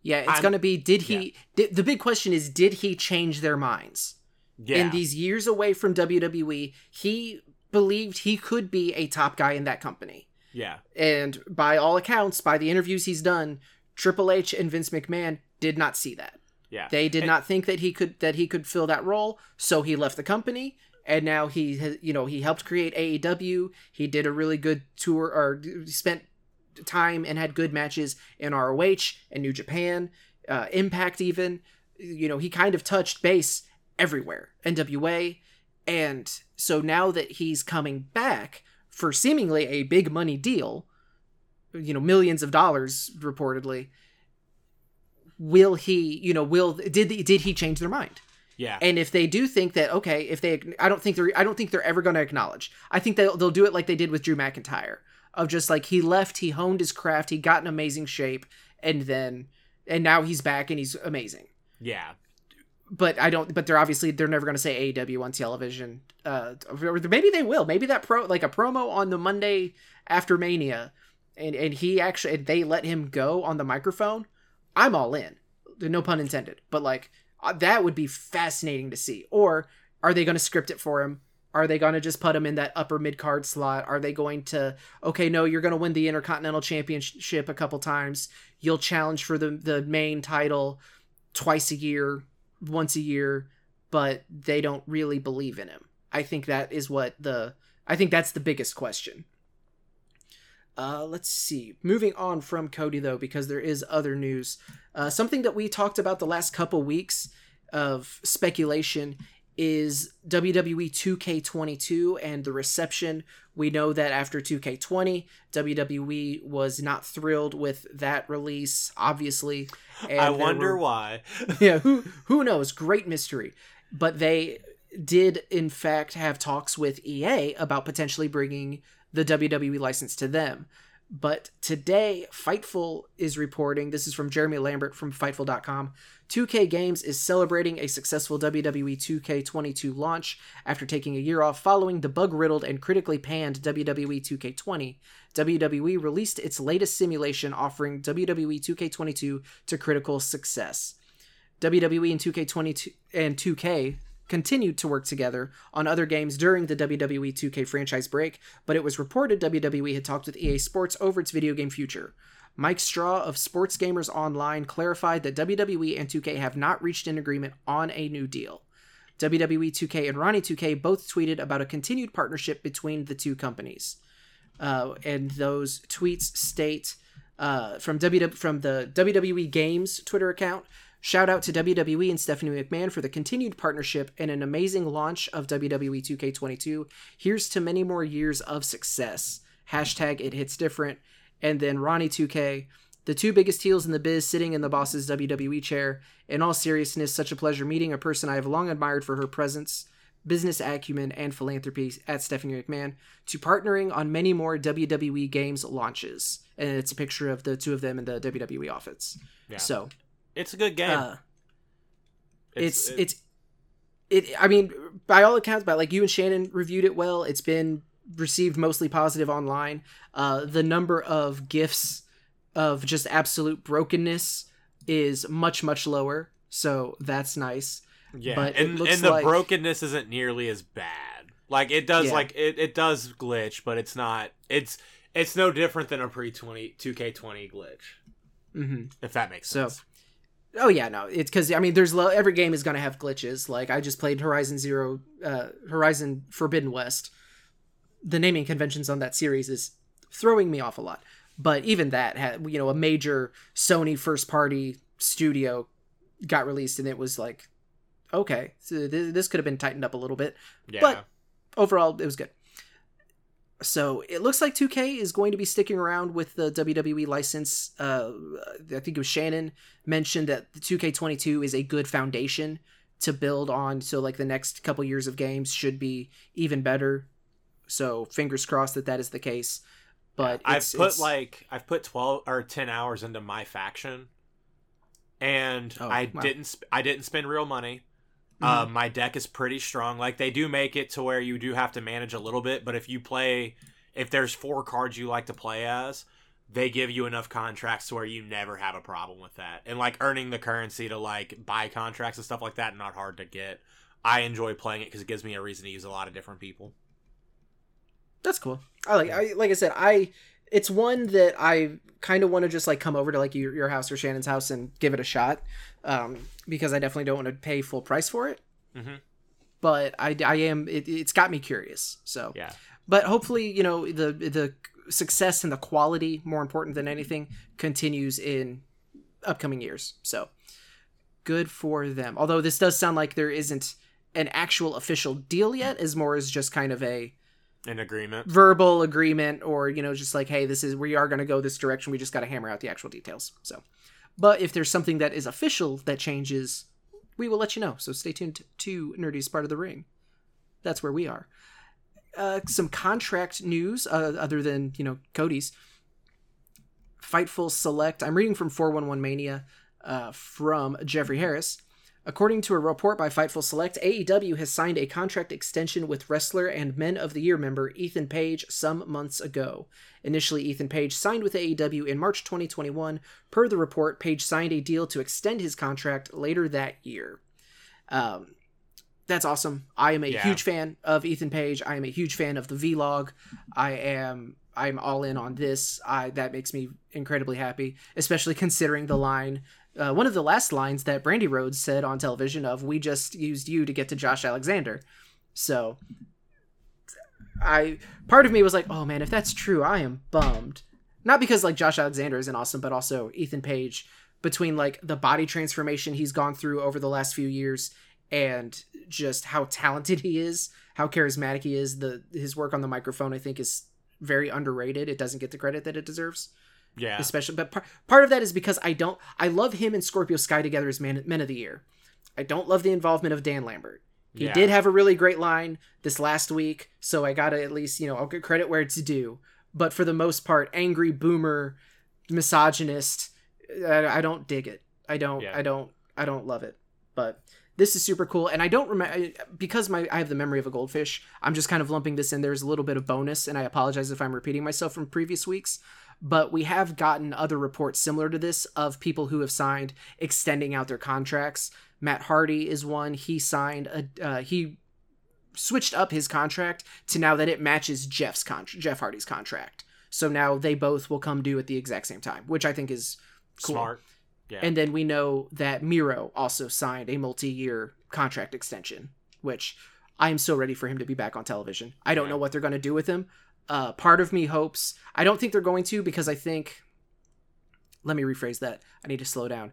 Yeah, it's I'm- to be did he did, the big question is did he change their minds? Yeah. In these years away from WWE, he believed he could be a top guy in that company. yeah. And by all accounts, by the interviews he's done, Triple H and Vince McMahon did not see that. Yeah. They did And- not think that he could that he could fill that role, so he left the company and now he has you know, he helped create AEW. He did a really good tour or uh, spent time and had good matches in ROH and New Japan, uh, Impact even. You know, he kind of touched base everywhere. NWA and so now that he's coming back for seemingly a big money deal, you know, millions of dollars reportedly, will he, you know, will did did he change their mind? Yeah. And if they do think that okay, if they I don't think they're I don't think they're ever going to acknowledge. I think they'll they'll do it like they did with Drew McIntyre of just like he left, he honed his craft, he got in amazing shape and then and now he's back and he's amazing. yeah. But I don't but they're obviously they're never going to say AEW on television. Uh or maybe they will. Maybe that pro like a promo on the Monday after Mania and and he actually and they let him go on the microphone. I'm all in. No pun intended. But like uh, that would be fascinating to see. Or are they going to script it for him? Are they going to just put him in that upper mid card slot? Are they going to okay, no, you're going to win the Intercontinental Championship a couple times. You'll challenge for the the main title twice a year, once a year, but they don't really believe in him. I think that is what the I think that's the biggest question. Uh, let's see. Moving on from Cody though, because there is other news. Uh, something that we talked about the last couple weeks of speculation is WWE 2K22 and the reception. We know that after 2K20, WWE was not thrilled with that release, obviously. and I wonder were- why. yeah, who who knows? Great mystery. But they did in fact have talks with EA about potentially bringing the WWE license to them. But today, Fightful is reporting, this is from Jeremy Lambert from Fightful.com. 2K Games is celebrating a successful WWE 2K22 launch after taking a year off following the bug riddled and critically panned WWE 2K20. WWE released its latest simulation offering WWE 2K22 to critical success. WWE and 2K22 and 2K continued to work together on other games during the WWE 2K franchise break, but it was reported WWE had talked with EA Sports over its video game future. Mike Straw of Sports Gamers Online clarified that WWE and 2K have not reached an agreement on a new deal. WWE 2K and Ronnie 2K both tweeted about a continued partnership between the two companies. Uh, and those tweets state uh, from w- from the WWE Games Twitter account. Shout out to WWE and Stephanie McMahon for the continued partnership and an amazing launch of WWE 2K22. Here's to many more years of success. Hashtag it hits different. And then Ronnie 2K The two biggest heels in the biz sitting in the boss's WWE chair. In all seriousness, such a pleasure meeting a person I have long admired for her presence, business acumen, and philanthropy at Stephanie McMahon, to partnering on many more WWE games launches. And it's a picture of the two of them in the WWE office. Yeah. So It's a good game. uh, it's it- it's it i mean by all accounts by like you and shannon reviewed it well it's been received mostly positive online uh the number of gifts of just absolute brokenness is much much lower so that's nice yeah, but it and looks and the like- brokenness isn't nearly as bad. Like it does, Yeah. like it, it does glitch, but it's not. It's it's no different than a pre 20 2K20 glitch, hmm if that makes So, sense. Oh yeah, no, it's because I mean, there's lo- every game is gonna have glitches. Like I just played Horizon Zero, uh, Horizon Forbidden West. The naming conventions on that series is throwing me off a lot. But even that had, you know, a major Sony first party studio got released, and it was like, okay, so th- this could have been tightened up a little bit. yeah, but- Overall, it was good. So it looks like 2K is going to be sticking around with the WWE license. Uh, I think it was Shannon mentioned that the 2K22 is a good foundation to build on. So like the next couple years of games should be even better. So fingers crossed that that is the case. But I've put it's- like I've put twelve or ten hours into my faction, and Oh, I wow. didn't sp- I didn't spend real money. Uh, my deck is pretty strong. Like they do make it to where you do have to manage a little bit, but if you play, if there's four cards you like to play as, they give you enough contracts to where you never have a problem with that. And like earning the currency to like buy contracts and stuff like that, not hard to get. I enjoy playing it because it gives me a reason to use a lot of different people. That's cool. I like I like I said, I it's one that I kind of want to just like come over to like your, your house or Shannon's house and give it a shot. Um, because I definitely don't want to pay full price for it. Mhm. But I, I am it, it's got me curious. So Yeah. but hopefully you know the the success and the quality more important than anything continues in upcoming years. So good for them. Although this does sound like there isn't an actual official deal yet, as more as just kind of a In agreement. verbal agreement or you know just like hey this is we are going to go this direction we just got to hammer out the actual details so. But if there's something that is official that changes we will let you know so stay tuned to nerdiest part of the ring. That's where we are. Uh, some contract news uh, other than you know cody's. Fightful select i'm reading from 411 mania uh, from jeffrey harris According to a report by Fightful Select, AEW has signed a contract extension with wrestler and Men of the Year member Ethan Page some months ago. Initially, Ethan Page signed with AEW in March 2021. Per the report, Page signed a deal to extend his contract later that year. Um, that's awesome. I am a Yeah. huge fan of Ethan Page. I am a huge fan of the vlog. I am I'm all in on this. I that makes me incredibly happy, especially considering the line uh, one of the last lines that Brandi Rhodes said on television of "We just used you to get to Josh Alexander." So, I part of me was like, "Oh man, if that's true, I am bummed." Not because like Josh Alexander isn't awesome, but also Ethan Page between like the body transformation he's gone through over the last few years and just how talented he is, how charismatic he is. The his work on the microphone, I think, is very underrated. It doesn't get the credit that it deserves Yeah. especially but par- part of that is because i don't i love him and scorpio sky together as man, men of the year. I don't love the involvement of dan lambert. He Yeah. did have a really great line this last week so i gotta at least you know i'll get credit where it's due. But for the most part angry boomer misogynist i, I don't dig it. I don't Yeah. i don't i don't love it. But this is super cool and i don't remember because my i have the memory of a goldfish i'm just kind of lumping this in. There's a little bit of bonus and i apologize if i'm repeating myself from previous weeks but we have gotten other reports similar to this of people who have signed extending out their contracts. Matt Hardy is one. He signed a uh, he switched up his contract to now that it matches Jeff's con- Jeff Hardy's contract. So now they both will come due at the exact same time, which I think is cool. Smart. Yeah. And then we know that Miro also signed a multi-year contract extension, which I am so ready for him to be back on television. I don't Yeah. know what they're going to do with him. Uh, part of me hopes. I don't think they're going to because I think. Let me rephrase that. I need to slow down.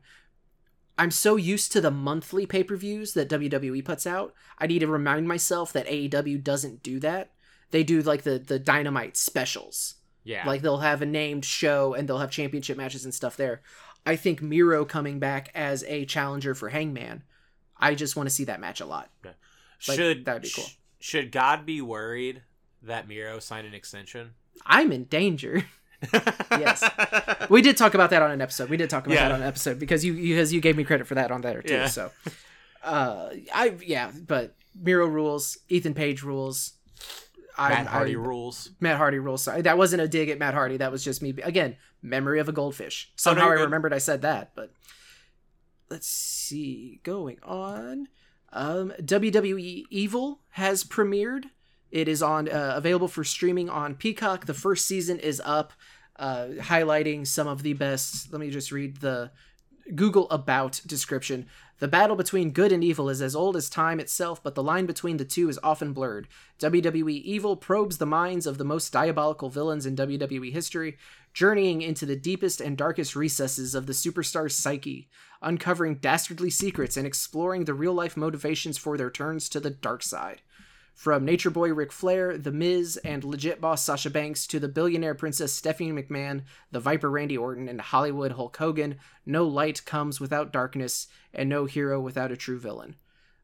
I'm so used to the monthly pay per views that WWE puts out. I need to remind myself that AEW doesn't do that. They do like the the Dynamite specials. Yeah. Like they'll have a named show and they'll have championship matches and stuff there. I think Miro coming back as a challenger for Hangman. I just want to see that match a lot. like, should that'd be cool. sh- should God be worried that Miro signed an extension? I'm in danger. Yes. we did talk about that on an episode. We did talk about Yeah. that on an episode because you because you gave me credit for that on there too. Yeah. So, uh, I yeah, but Miro rules. Ethan Page rules. I, Matt Hardy I- rules. Matt Hardy rules. Sorry, that wasn't a dig at Matt Hardy. That was just me again. Memory of a goldfish. Somehow you're I remembered I said that. But let's see. Going on. Um, WWE Evil has premiered. It is on uh, available for streaming on Peacock. The first season is up, uh, highlighting some of the best. Let me just read the Google About description. The battle between good and evil is as old as time itself, but the line between the two is often blurred. WWE Evil probes the minds of the most diabolical villains in WWE history, journeying into the deepest and darkest recesses of the superstar's psyche, uncovering dastardly secrets and exploring the real life motivations for their turns to the dark side. From Nature Boy Ric Flair, The Miz, and legit boss Sasha Banks to the billionaire princess Stephanie McMahon, the Viper Randy Orton, and Hollywood Hulk Hogan, no light comes without darkness, and no hero without a true villain.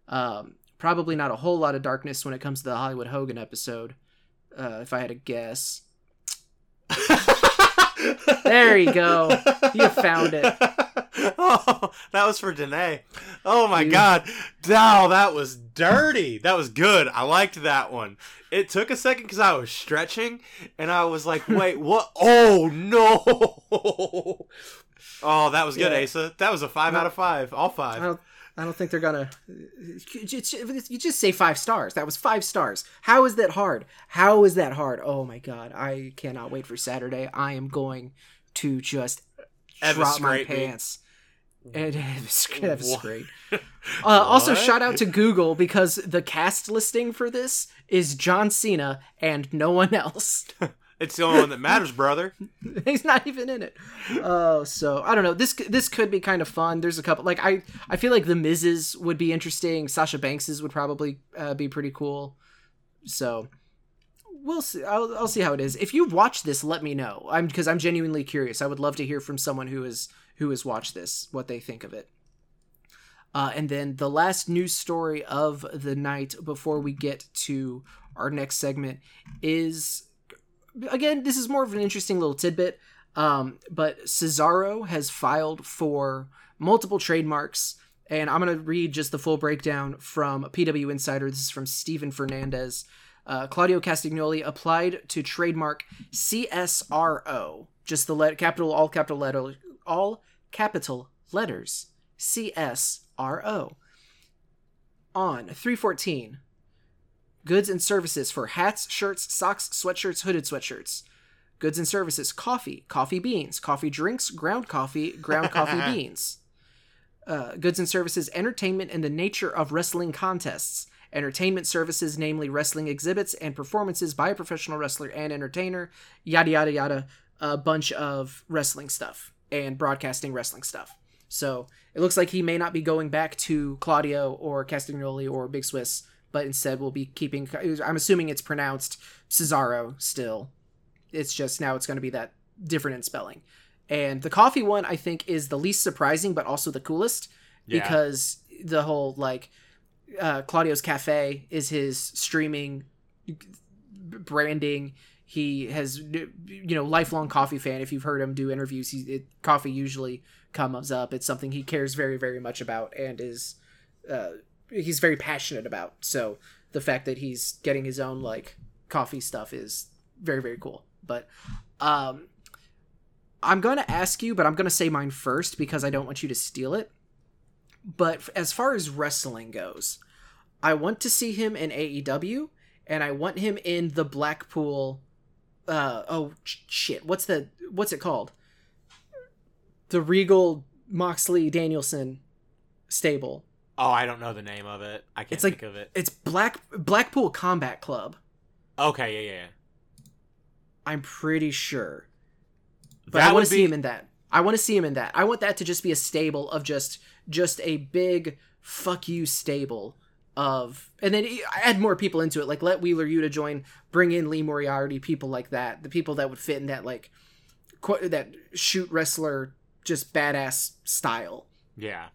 Um, probably not a whole lot of darkness when it comes to the Hollywood Hogan episode, uh, if I had to guess. There you go. You found it. oh, that was for Danae. Oh my You- god. Wow, that was dirty. That was good. I liked that one. It took a second because I was stretching and I was like, wait, what? Oh no. Oh, that was good, Yeah. Asa. That was a five No. out of five. All I five. don't. I don't think they're gonna. You just- say five stars. That was five stars. How is that hard? How is that hard? Oh my god! I cannot wait for Saturday. I am going to just drop my pants. me. And that was great. Uh, also, shout out to Google because the cast listing for this is John Cena and no one else. It's the only one that matters, brother. He's not even in it. Oh, so I don't know. This this could be kind of fun. There's a couple like I I feel like the Miz's would be interesting. Sasha Banks's would probably uh, be pretty cool. So we'll see. I'll, I'll see how it is. If you watch this, let me know. I'm because I'm genuinely curious. I would love to hear from someone who is who has watched this what they think of it. Uh, and then the last news story of the night before we get to our next segment is again, this is more of an interesting little tidbit. Um, but Cesaro has filed for multiple trademarks, and I'm gonna read just the full breakdown from PW Insider. This is from Stephen Fernandez. Uh, Claudio Castagnoli applied to trademark CSRO, just the let capital all capital letter all capital letters CSRO on 314 goods and services for hats, shirts, socks, sweatshirts, hooded sweatshirts. Goods and services coffee, coffee beans, coffee drinks, ground coffee, ground coffee beans. Uh, goods and services entertainment and the nature of wrestling contests. Entertainment services, namely wrestling exhibits and performances by a professional wrestler and entertainer, yada yada yada, a bunch of wrestling stuff and broadcasting wrestling stuff. So it looks like he may not be going back to Claudio or Castagnoli or Big Swiss, but instead will be keeping. I'm assuming it's pronounced Cesaro still. It's just now it's going to be that different in spelling. And the coffee one, I think, is the least surprising, but also the coolest Yeah. because the whole like uh, Claudio's Cafe is his streaming branding. He has, you know, lifelong coffee fan. If you've heard him do interviews, he it, coffee usually comes up. It's something he cares very, very much about and is uh, he's very passionate about. So the fact that he's getting his own like coffee stuff is very, very cool. But um, I'm gonna ask you, but I'm gonna say mine first because I don't want you to steal it. But as far as wrestling goes, I want to see him in AEW, and I want him in the Blackpool. Uh oh sh- shit! What's the what's it called? The Regal Moxley Danielson stable. Oh, I don't know the name of it. I can't It's like- think of it. It's Black Blackpool Combat Club. Okay, yeah, yeah. yeah. I'm pretty sure. But That I want to see him in that. I want to see him in that. I want that to just be a stable of just just a big fuck you stable of and then add more people into it. Like let Wheeler Yuta join. Bring in Lee Moriarty people like that. The people that would fit in that like qu- that shoot wrestler just badass style. Yeah.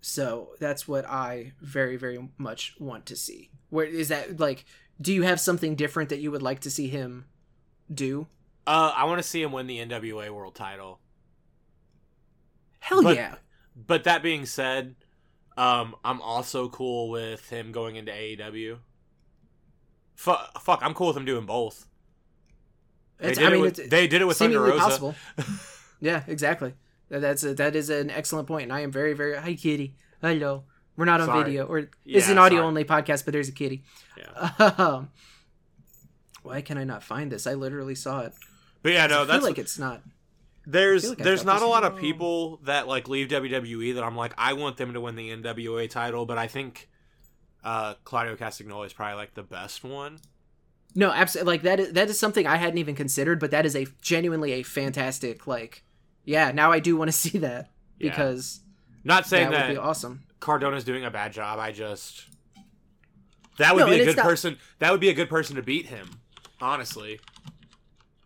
so that's what I very very much want to see. Where is that like do you have something different that you would like to see him do? Uh, I want to see him win the NWA World Title. hell But- yeah. But that being said, um, I'm also cool with him going into AEW. Fuck, fuck, I'm cool with him doing both. They did, I mean it with, it's they did it with Thunder Rosa. possible yeah exactly that's a, that is an excellent point and I am very very hi kitty hello we're not on Sorry. video or it's Yeah, an audio sorry. only podcast but there's a kitty Yeah. Um, why can I not find this? I literally saw it. But yeah, I no, feel that's like it's not. There's like I not a lot of people that like leave WWE that I'm like I want them to win the NWA title, but I think uh Claudio Castagnoli is probably like the best one. No, absolutely. Like that is that is something I hadn't even considered, but that is a genuinely a fantastic. Like, yeah, now I do want to see that Yeah. because Not saying that that, would be awesome. Cardona's doing a bad job. I just that would No, be a good not- person. That would be a good person to beat him. Honestly,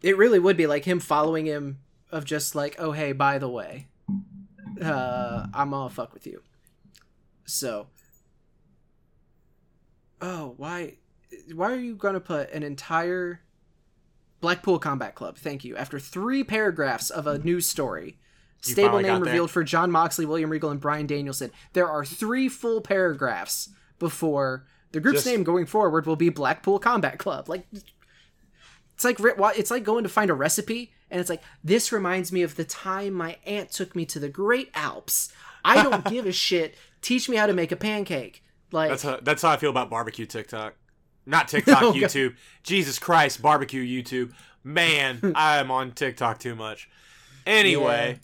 It really would be like him following him of just like, oh hey, by the way, uh, I'm gonna fuck with you. So, oh why, why are you gonna put an entire Blackpool Combat Club? Thank you. After three paragraphs of a news story, You stable name got there? revealed for Jon Moxley, William Regal, and Bryan Danielson. There are three full paragraphs before the group's Just- name going forward will be Blackpool Combat Club. Like it's like it's like going to find a recipe and it's like this reminds me of the time my aunt took me to the Great Alps. I don't give a shit. Teach me how to make a pancake. Like that's how, that's how I feel about barbecue TikTok. Not TikTok, Oh, God. YouTube. Jesus Christ, barbecue YouTube. Man, I am on TikTok too much. Anyway,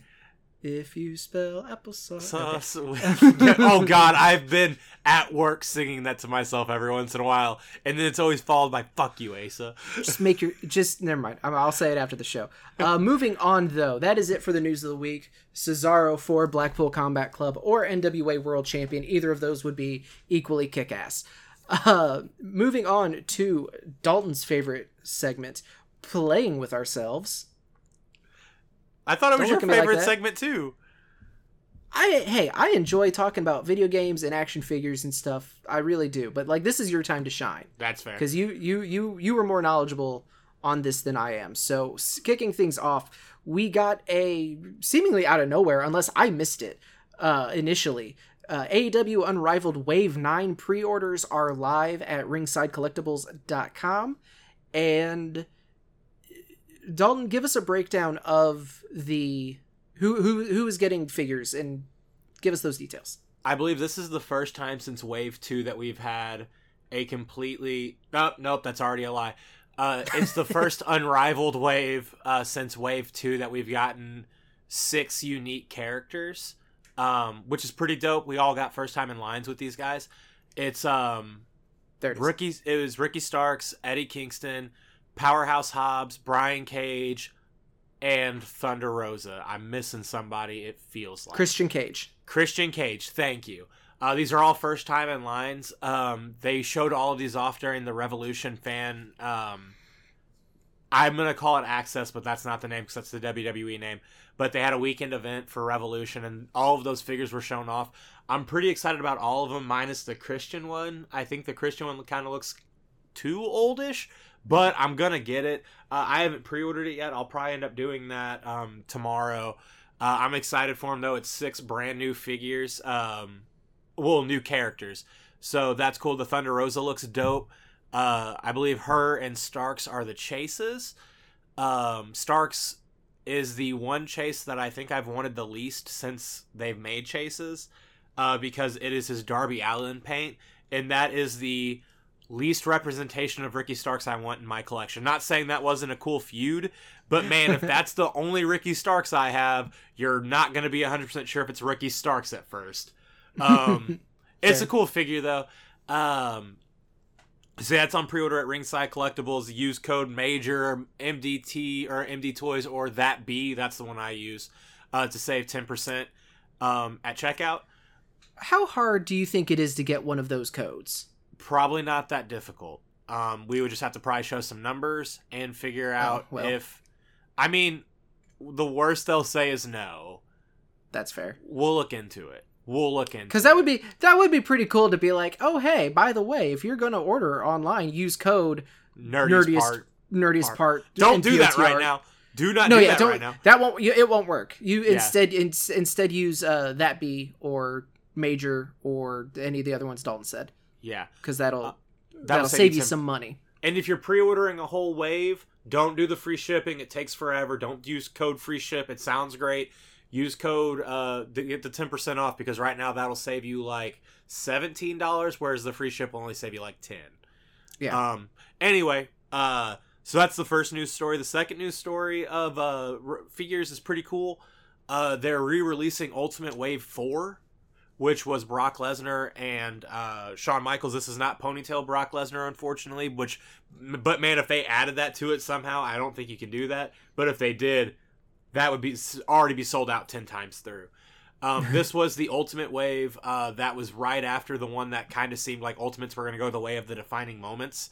if you spell applesauce. sauce. Okay. oh God, I've been at work singing that to myself every once in a while, and then it's always followed by "fuck you, Asa." just make your just never mind. I'll say it after the show. Uh, moving on though, that is it for the news of the week. Cesaro for Blackpool Combat Club or NWA World Champion. Either of those would be equally kick ass. Uh, moving on to Dalton's favorite segment, playing with ourselves. I thought it was Don't your me like favorite segment too. I hey, I enjoy talking about video games and action figures and stuff. I really do. But like, this is your time to shine. That's fair. because you you you you were more knowledgeable on this than I am. So kicking things off, we got a seemingly out of nowhere, unless I missed it uh, initially. Uh, AEW Unrivaled Wave 9 pre-orders are live at ringsidecollectibles.com and Dalton give us a breakdown of the who who who is getting figures and give us those details. I believe this is the first time since Wave Two that we've had a completely. Nope, nope, that's already a lie. Uh, it's the first unrivaled wave uh, since Wave Two that we've gotten six unique characters, um, which is pretty dope. We all got first time in lines with these guys. It's um, There it. Ricky. It was Ricky Starks, Eddie Kingston, Powerhouse Hobbs, Brian Cage, and Thunder Rosa. I'm missing somebody. It feels like Christian Cage. Christian Cage, thank you. Uh, these are all first time in lines. Um, they showed all of these off during the Revolution fan. Um, I'm gonna call it Access, but that's not the name because that's the WWE name. But they had a weekend event for Revolution, and all of those figures were shown off. I'm pretty excited about all of them, minus the Christian one. I think the Christian one kind of looks too oldish, but I'm gonna get it. Uh, I haven't pre-ordered it yet. I'll probably end up doing that um, tomorrow. Uh, I'm excited for them though. It's six brand new figures, um, well, new characters. So that's cool. The Thunder Rosa looks dope. Uh, I believe her and Starks are the chases. Um, Starks is the one chase that I think I've wanted the least since they've made chases, uh, because it is his Darby Allin paint, and that is the least representation of Ricky Starks I want in my collection. Not saying that wasn't a cool feud, but man, if that's the only Ricky Starks I have, you're not going to be 100% sure if it's Ricky Starks at first. Um, it's a cool figure though. Um, so that's on pre-order at Ringside Collectibles. Use code Major MDT or MD Toys or that B. That's the one I use uh, to save ten percent um, at checkout. how hard do you think it is to get one of those codes? Probably not that difficult. Um, we would just have to probably show some numbers and figure out well. if. I mean, the worst they'll say is no. That's fair. We'll look into it. We'll look into. It. Because that would be that would be pretty cool to be like, oh hey, by the way, if you're gonna order online, use code nerdiest, nerdiest part. nerdiest part. part. Don't do that right now. Do not No, do yeah, that don't. right now. That won't. you- It won't work. You Yeah. instead in, instead use uh, that be or major or any of the other ones Dalton said Yeah, because that'll Uh, that'll, save you some money. And if you're pre-ordering a whole wave, don't do the free shipping. It takes forever. Don't use code free ship. It sounds great. Use code uh to get the 10% off because right now that'll save you like $17 whereas the free ship will only save you like 10. Yeah. Um anyway, uh so that's the first news story. The second news story of uh figures is pretty cool. Uh they're re-releasing Ultimate Wave 4 which was Brock Lesnar and uh, Shawn Michaels. This is not ponytail Brock Lesnar, unfortunately. Which, but man, if they added that to it somehow, I don't think you can do that. But if they did, that would be already be sold out ten times through. Um, this was the Ultimate Wave. Uh, that was right after the one that kind of seemed like Ultimates were going to go the way of the defining moments.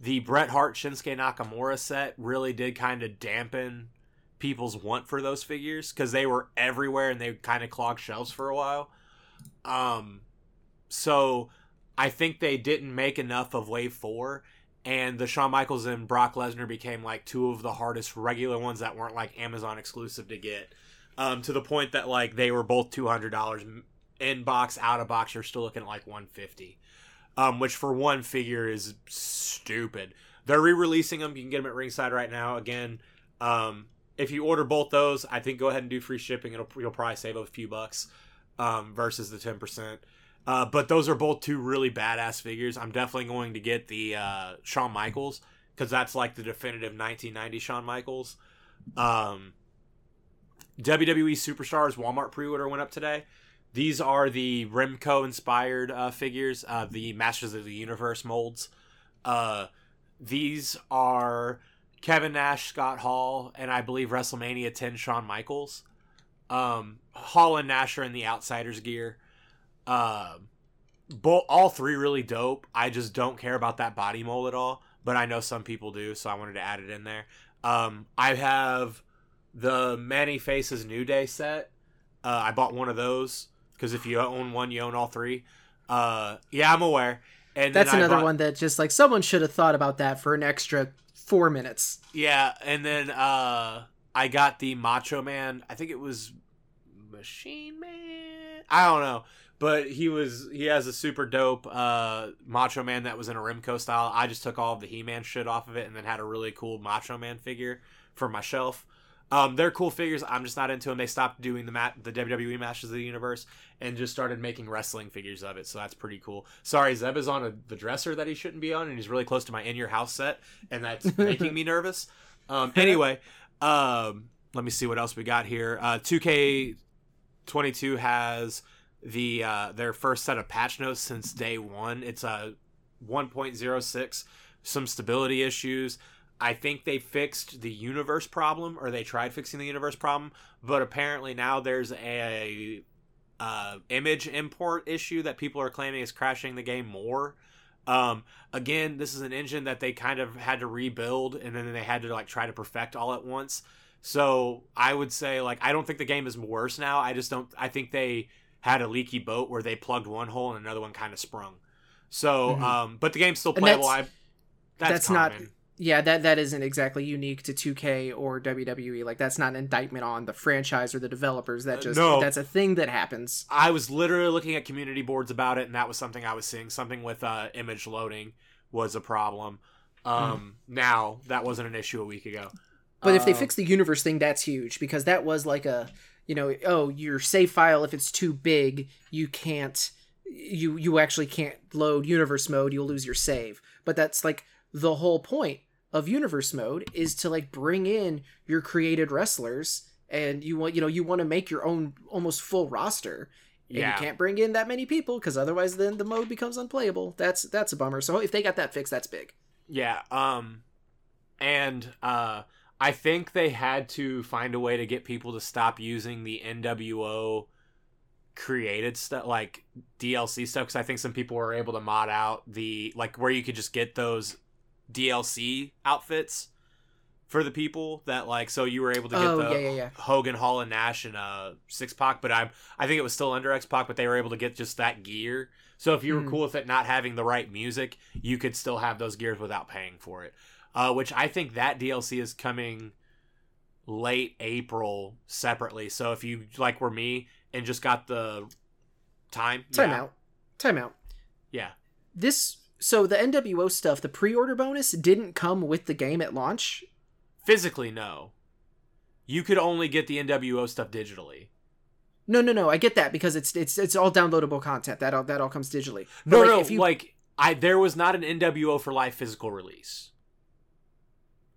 The Bret Hart Shinsuke Nakamura set really did kind of dampen people's want for those figures because they were everywhere and they kind of clogged shelves for a while. Um, so I think they didn't make enough of Wave Four, and the Shawn Michaels and Brock Lesnar became like two of the hardest regular ones that weren't like Amazon exclusive to get. Um, to the point that like they were both two hundred dollars in box, out of box. You're still looking at like one fifty, um, which for one figure is stupid. They're re-releasing them. You can get them at ringside right now. Again, um, if you order both those, I think go ahead and do free shipping. It'll you'll probably save a few bucks um, versus the ten percent. Uh, but those are both two really badass figures. I'm definitely going to get the uh, Shawn Michaels because that's like the definitive 1990 Shawn Michaels. Um, WWE Superstars Walmart pre-order went up today. These are the Remco inspired uh, figures, uh, the Masters of the Universe molds. Uh, these are Kevin Nash, Scott Hall, and I believe WrestleMania 10 Shawn Michaels. Um, Hall and Nash are in the Outsiders gear. Um, both all three really dope. I just don't care about that body mold at all, but I know some people do, so I wanted to add it in there. Um, I have the Many Faces New Day set. Uh, I bought one of those because if you own one, you own all three. Uh, yeah, I'm aware. And That's another bought- one that just like someone should have thought about that for an extra four minutes. Yeah, and then uh I got the Macho Man. I think it was Machine Man. I don't know, but he was he has a super dope uh Macho Man that was in a Remco style. I just took all of the He Man shit off of it and then had a really cool Macho Man figure for my shelf. Um, they're cool figures. I'm just not into them. They stopped doing the mat, the WWE Masters of the Universe, and just started making wrestling figures of it. So that's pretty cool. Sorry, Zeb is on a, the dresser that he shouldn't be on, and he's really close to my in your house set, and that's making me nervous. Um, anyway, um, let me see what else we got here. Uh, 2K22 has the uh, their first set of patch notes since day one. It's a 1.06, some stability issues. I think they fixed the universe problem, or they tried fixing the universe problem, but apparently now there's a uh, image import issue that people are claiming is crashing the game more. Um, again, this is an engine that they kind of had to rebuild, and then they had to like try to perfect all at once. So I would say like I don't think the game is worse now. I just don't. I think they had a leaky boat where they plugged one hole and another one kind of sprung. So, Mhm. um, but the game's still playable. that's- I that's, that's not-. Yeah, that that isn't exactly unique to 2K or WWE. Like that's not an indictment on the franchise or the developers. That Uh, just no. that's a thing that happens. I was literally looking at community boards about it, and that was something I was seeing. Something with uh, image loading was a problem. Um, Now that wasn't an issue a week ago. But if they Uh, fix the universe thing, that's huge because that was like a, you know, oh, your save file if it's too big, you can't, you you actually can't load universe mode. You'll lose your save. But that's like the whole point of universe mode is to like bring in your created wrestlers, and you want you know you want to make your own almost full roster. And Yeah. you can't bring in that many people because otherwise then the mode becomes unplayable. That's that's a bummer. So if they got that fixed, that's big. Yeah. Um, and uh, I think they had to find a way to get people to stop using the NWO created stuff like DLC stuff because I think some people were able to mod out the like where you could just get those DLC outfits for the people that like so you were able to get Oh the yeah, yeah, yeah. Hogan, Hall and Nash and uh Syxx Pac, but I'm I think it was still under X Pac, but they were able to get just that gear. So if you were Hmm. cool with it not having the right music, you could still have those gears without paying for it. Uh, which I think that DLC is coming late April separately. So if you like were me and just got the time, Time yeah, out. Time out. yeah, This so the NWO stuff, the pre-order bonus didn't come with the game at launch. physically no. You could only get the NWO stuff digitally. No, no, no. I get that because it's it's it's all downloadable content. That all that all comes digitally. But, No, like, no, if you- like I there was not an NWO for life physical release.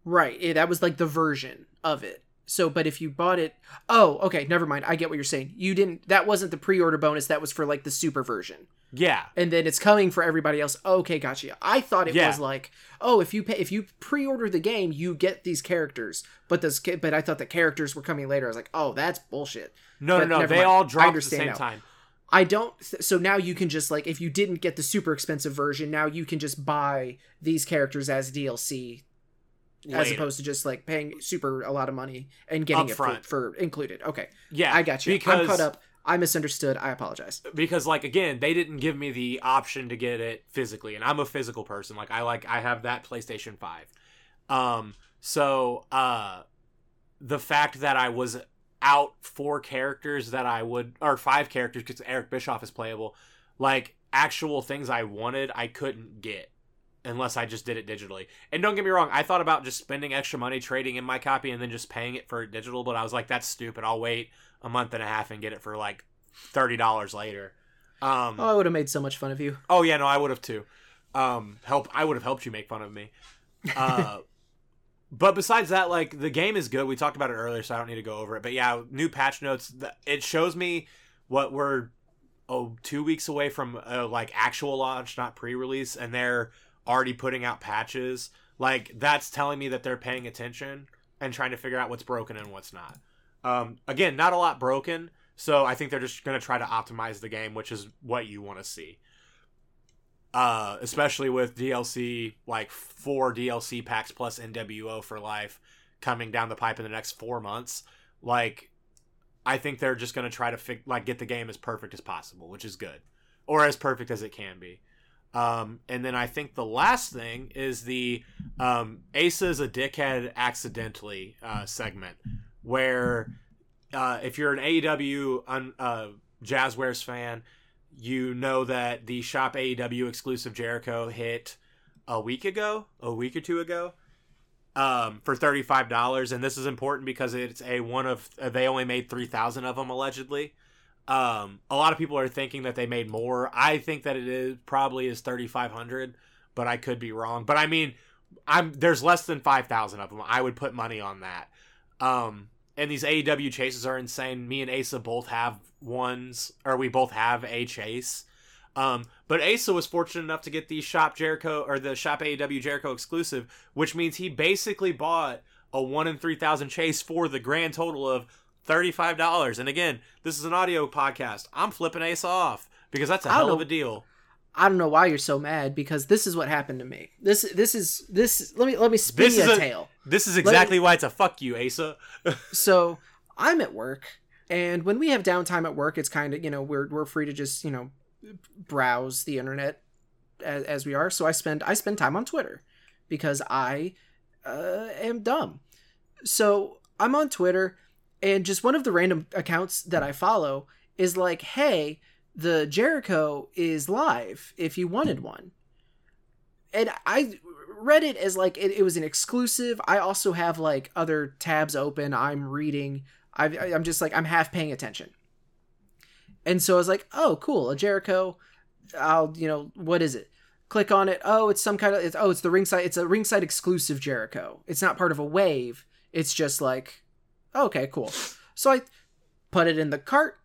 Right. It, that was like the version of it. So, but if you bought it, oh, okay, never mind. I get what you're saying. You didn't. That wasn't the pre-order bonus. That was for like the super version, Yeah, and then it's coming for everybody else. Okay, gotcha. I thought it Yeah. was like, oh, if you pay, if you pre-order the game, you get these characters. But those, but I thought the characters were coming later. I was like, oh, that's bullshit. no, But no, no. They mind. all I dropped at the same now. time. I don't. Th- so now you can just like, if you didn't get the super expensive version, now you can just buy these characters as DLC as opposed to just like paying super a lot of money and getting it for, for included. Okay, yeah, I got you. Because I'm caught up. I misunderstood. I apologize. because like again, they didn't give me the option to get it physically, and I'm a physical person. Like I like I have that PlayStation Five. Um, so uh, the fact that I was out four characters that I would or five characters because Eric Bischoff is playable, like actual things I wanted, I couldn't get unless I just did it digitally. And don't get me wrong, I thought about just spending extra money trading in my copy and then just paying it for digital, but I was like, that's stupid. I'll wait a month and a half and get it for like thirty dollars later. Um, Oh, I would have made so much fun of you. Oh yeah, no, I would have too. Um, help, I would have helped you make fun of me. Uh, but besides that, like the game is good. We talked about it earlier, so I don't need to go over it. But yeah, new patch notes. It shows me what we're oh two weeks away from uh, like actual launch, not pre-release, and they're already putting out patches. Like that's telling me that they're paying attention and trying to figure out what's broken and what's not. Um, again, not a lot broken. So I think they're just going to try to optimize the game, which is what you want to see uh, especially with DLC like four DLC packs plus NWO for life coming down the pipe in the next four months. Like, I think they're just gonna try to fig- like get the game as perfect as possible, which is good, or as perfect as it can be. Um, and then I think the last thing is the um, Asa is a dickhead accidentally uh, segment, where uh, if you're an AEW un- uh, Jazwares fan, you know that the Shop AEW exclusive Jericho hit a week ago, a week or two ago, um, for thirty five dollars, and this is important because it's a one of they only made three thousand of them allegedly. Um, a lot of people are thinking that they made more. I think that it is probably is thirty five hundred, but I could be wrong. But I mean, I'm there's less than five thousand of them. I would put money on that. Um, and these AEW chases are insane. Me and Asa both have ones, or we both have a chase. Um, but Asa was fortunate enough to get the Shop Jericho or the Shop AEW Jericho exclusive, which means he basically bought a one in three thousand chase for the grand total of thirty five dollars. And again, this is an audio podcast. I'm flipping Asa off because that's a hell of a deal. I don't know why you're so mad because this is what happened to me. This this is this. Let me let me spin This you a a- tale. This is me- exactly why it's a fuck you, Asa. so I'm at work, and when we have downtime at work, it's kind of you know we're we're free to just you know browse the internet as, as we are. So I spend I spend time on Twitter because I uh, am dumb. So I'm on Twitter, and just one of the random accounts that I follow is like, "Hey, the Jericho is live. If you wanted one." And I read it as like it, it was an exclusive. I also have like other tabs open. I'm reading. I, I'm just like I'm half paying attention. And so I was like, oh, cool, a Jericho. I'll you know what is it? Click on it. Oh, it's some kind of it's oh it's the ringside. It's a ringside exclusive Jericho. It's not part of a wave. It's just like okay, cool. So I put it in the cart.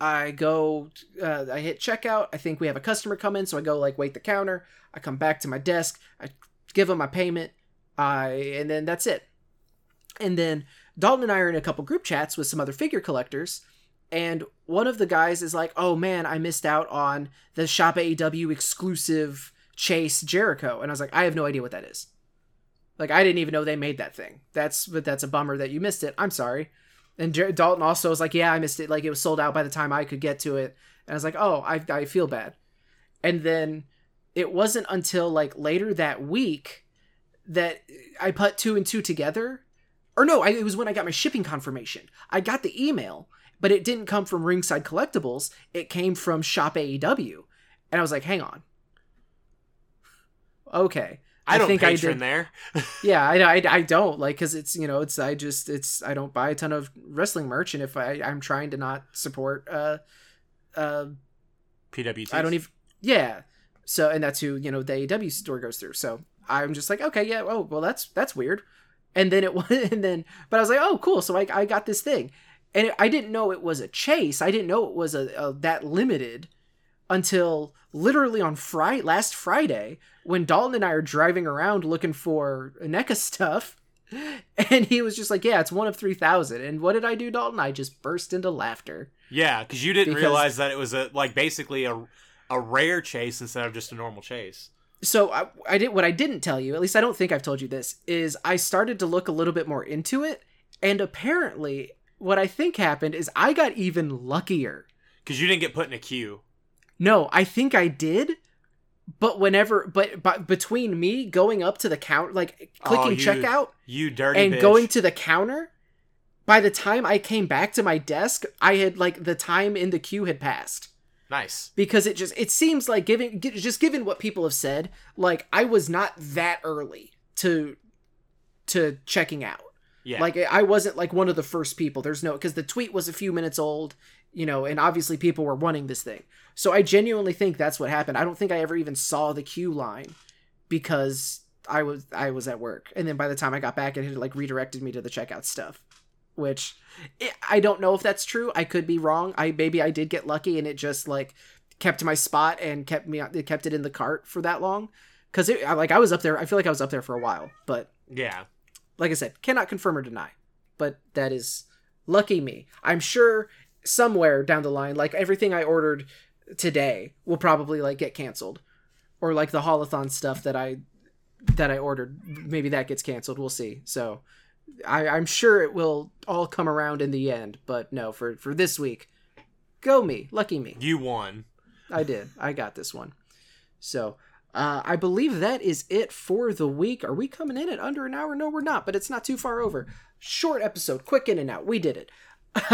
I go, uh, I hit checkout. I think we have a customer come in, so I go like wait the counter. I come back to my desk. I give them my payment. I and then that's it. And then Dalton and I are in a couple group chats with some other figure collectors, and one of the guys is like, "Oh man, I missed out on the Shop AEW exclusive Chase Jericho," and I was like, "I have no idea what that is." Like I didn't even know they made that thing. That's but that's a bummer that you missed it. I'm sorry. And Jer- Dalton also was like, "Yeah, I missed it. Like it was sold out by the time I could get to it." And I was like, "Oh, I I feel bad." And then it wasn't until like later that week that I put two and two together. Or no, I, it was when I got my shipping confirmation. I got the email, but it didn't come from Ringside Collectibles. It came from Shop AEW. And I was like, hang on. Okay. I don't think I patron did- there. Yeah, I, I, I don't like because it's you know it's I just it's I don't buy a ton of wrestling merch and if I I'm trying to not support uh uh PWT. I don't even yeah. So and that's who you know the AEW store goes through. So I'm just like okay yeah oh well that's that's weird. And then it was and then but I was like oh cool so I I got this thing. And it, I didn't know it was a chase I didn't know it was a, a that limited until literally on Friday last Friday when Dalton and I are driving around looking for NECA stuff. And he was just like, "Yeah, it's one of three thousand. And what did I do, Dalton? I just burst into laughter. Yeah, because you didn't Because- realize that it was a like basically a a rare chase instead of just a normal chase. So I, I did what I didn't tell you. At least I don't think I've told you this. Is I started to look a little bit more into it, and apparently, what I think happened is I got even luckier. Because you didn't get put in a queue. No, I think I did. But whenever, but, but between me going up to the count, like clicking Oh, you checkout, You dirty and bitch. going to the counter by the time i came back to my desk i had like the time in the queue had passed nice. because it just it seems like given gi- just given what people have said like i was not that early to to checking out Yeah. like i wasn't like one of the first people there's no because the tweet was a few minutes old you know and obviously people were wanting this thing so i genuinely think that's what happened i don't think i ever even saw the queue line because i was i was at work and then by the time i got back it had like redirected me to the checkout stuff which i I don't know if that's true i could be wrong i maybe i did get lucky and it just like kept my spot and kept me it kept it in the cart for that long because it I- like i was up there i feel like i was up there for a while but yeah. like I said, cannot confirm or deny. But that is lucky me. I'm sure somewhere down the line, like everything I ordered today will probably like get canceled. Or like the holothon stuff that I that I ordered, maybe that gets canceled. We'll see. So I, I'm sure it will all come around in the end. But no, for for this week, go me, lucky me. You won. I did. I got this one. So uh, I believe that is it for the week. Are we coming in at under an hour? No, we're not, but it's not too far over. Short episode, quick in and out. We did it.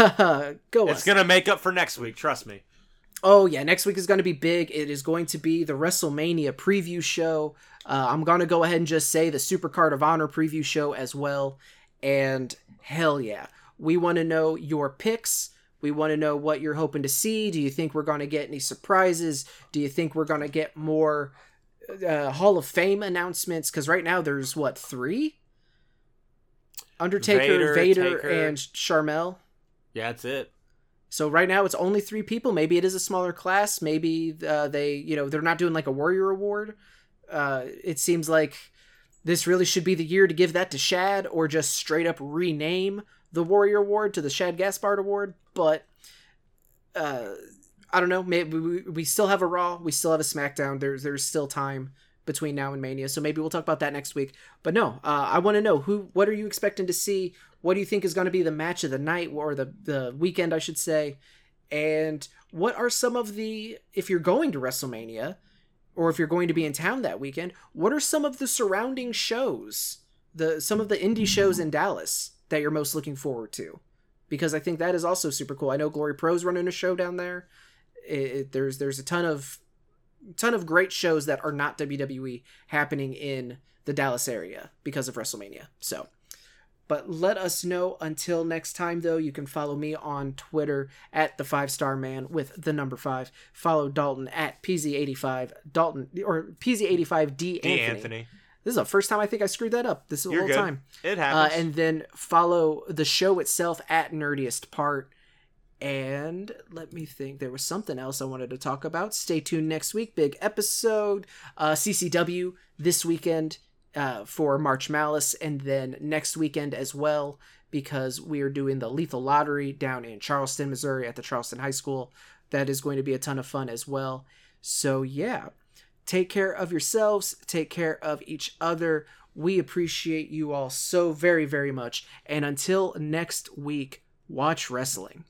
Go It's us. gonna make up for next week. Trust me. Oh yeah, next week is going to be big. It is going to be the WrestleMania preview show. Uh, I'm going to go ahead and just say the Supercard of Honor preview show as well. And hell yeah, we want to know your picks. We want to know what you're hoping to see. Do you think we're going to get any surprises? Do you think we're going to get more uh, Hall of Fame announcements? Because right now there's what three? Undertaker, Vader, Vader, and Sharmell. Yeah, that's it. So right now it's only three people. Maybe it is a smaller class. Maybe uh, they, you know, they're not doing like a warrior award. Uh, it seems like this really should be the year to give that to Shad, or just straight up rename the warrior award to the Shad Gaspard award. But uh, I don't know. Maybe we, we still have a Raw. We still have a SmackDown. There's there's still time between now and Mania. So maybe we'll talk about that next week. But no, uh, I want to know who. What are you expecting to see? What do you think is going to be the match of the night or the the weekend, I should say? And what are some of the if you're going to WrestleMania or if you're going to be in town that weekend, what are some of the surrounding shows? The some of the indie shows in Dallas that you're most looking forward to? Because I think that is also super cool. I know Glory Pro's running a show down there. It, it- there's there's a ton of ton of great shows that are not WWE happening in the Dallas area because of WrestleMania. So, but let us know until next time though. You can follow me on Twitter at the five star man with the number five. Follow Dalton at PZ85 Dalton or PZ85D D. Anthony. Anthony. This is the first time I think I screwed that up. This You're whole good. time. It Uh, happens. and then follow the show itself at Nerdiest Part. And let me think. There was something else I wanted to talk about. Stay tuned next week. Big episode. Uh, CCW this weekend uh, for March Malice, and then next weekend as well. because we are doing the lethal lottery down in Charleston, Missouri at the Charleston High School. That is going to be a ton of fun as well. So, yeah, take care of yourselves, take care of each other. We appreciate you all so very, very much. And until next week, watch wrestling.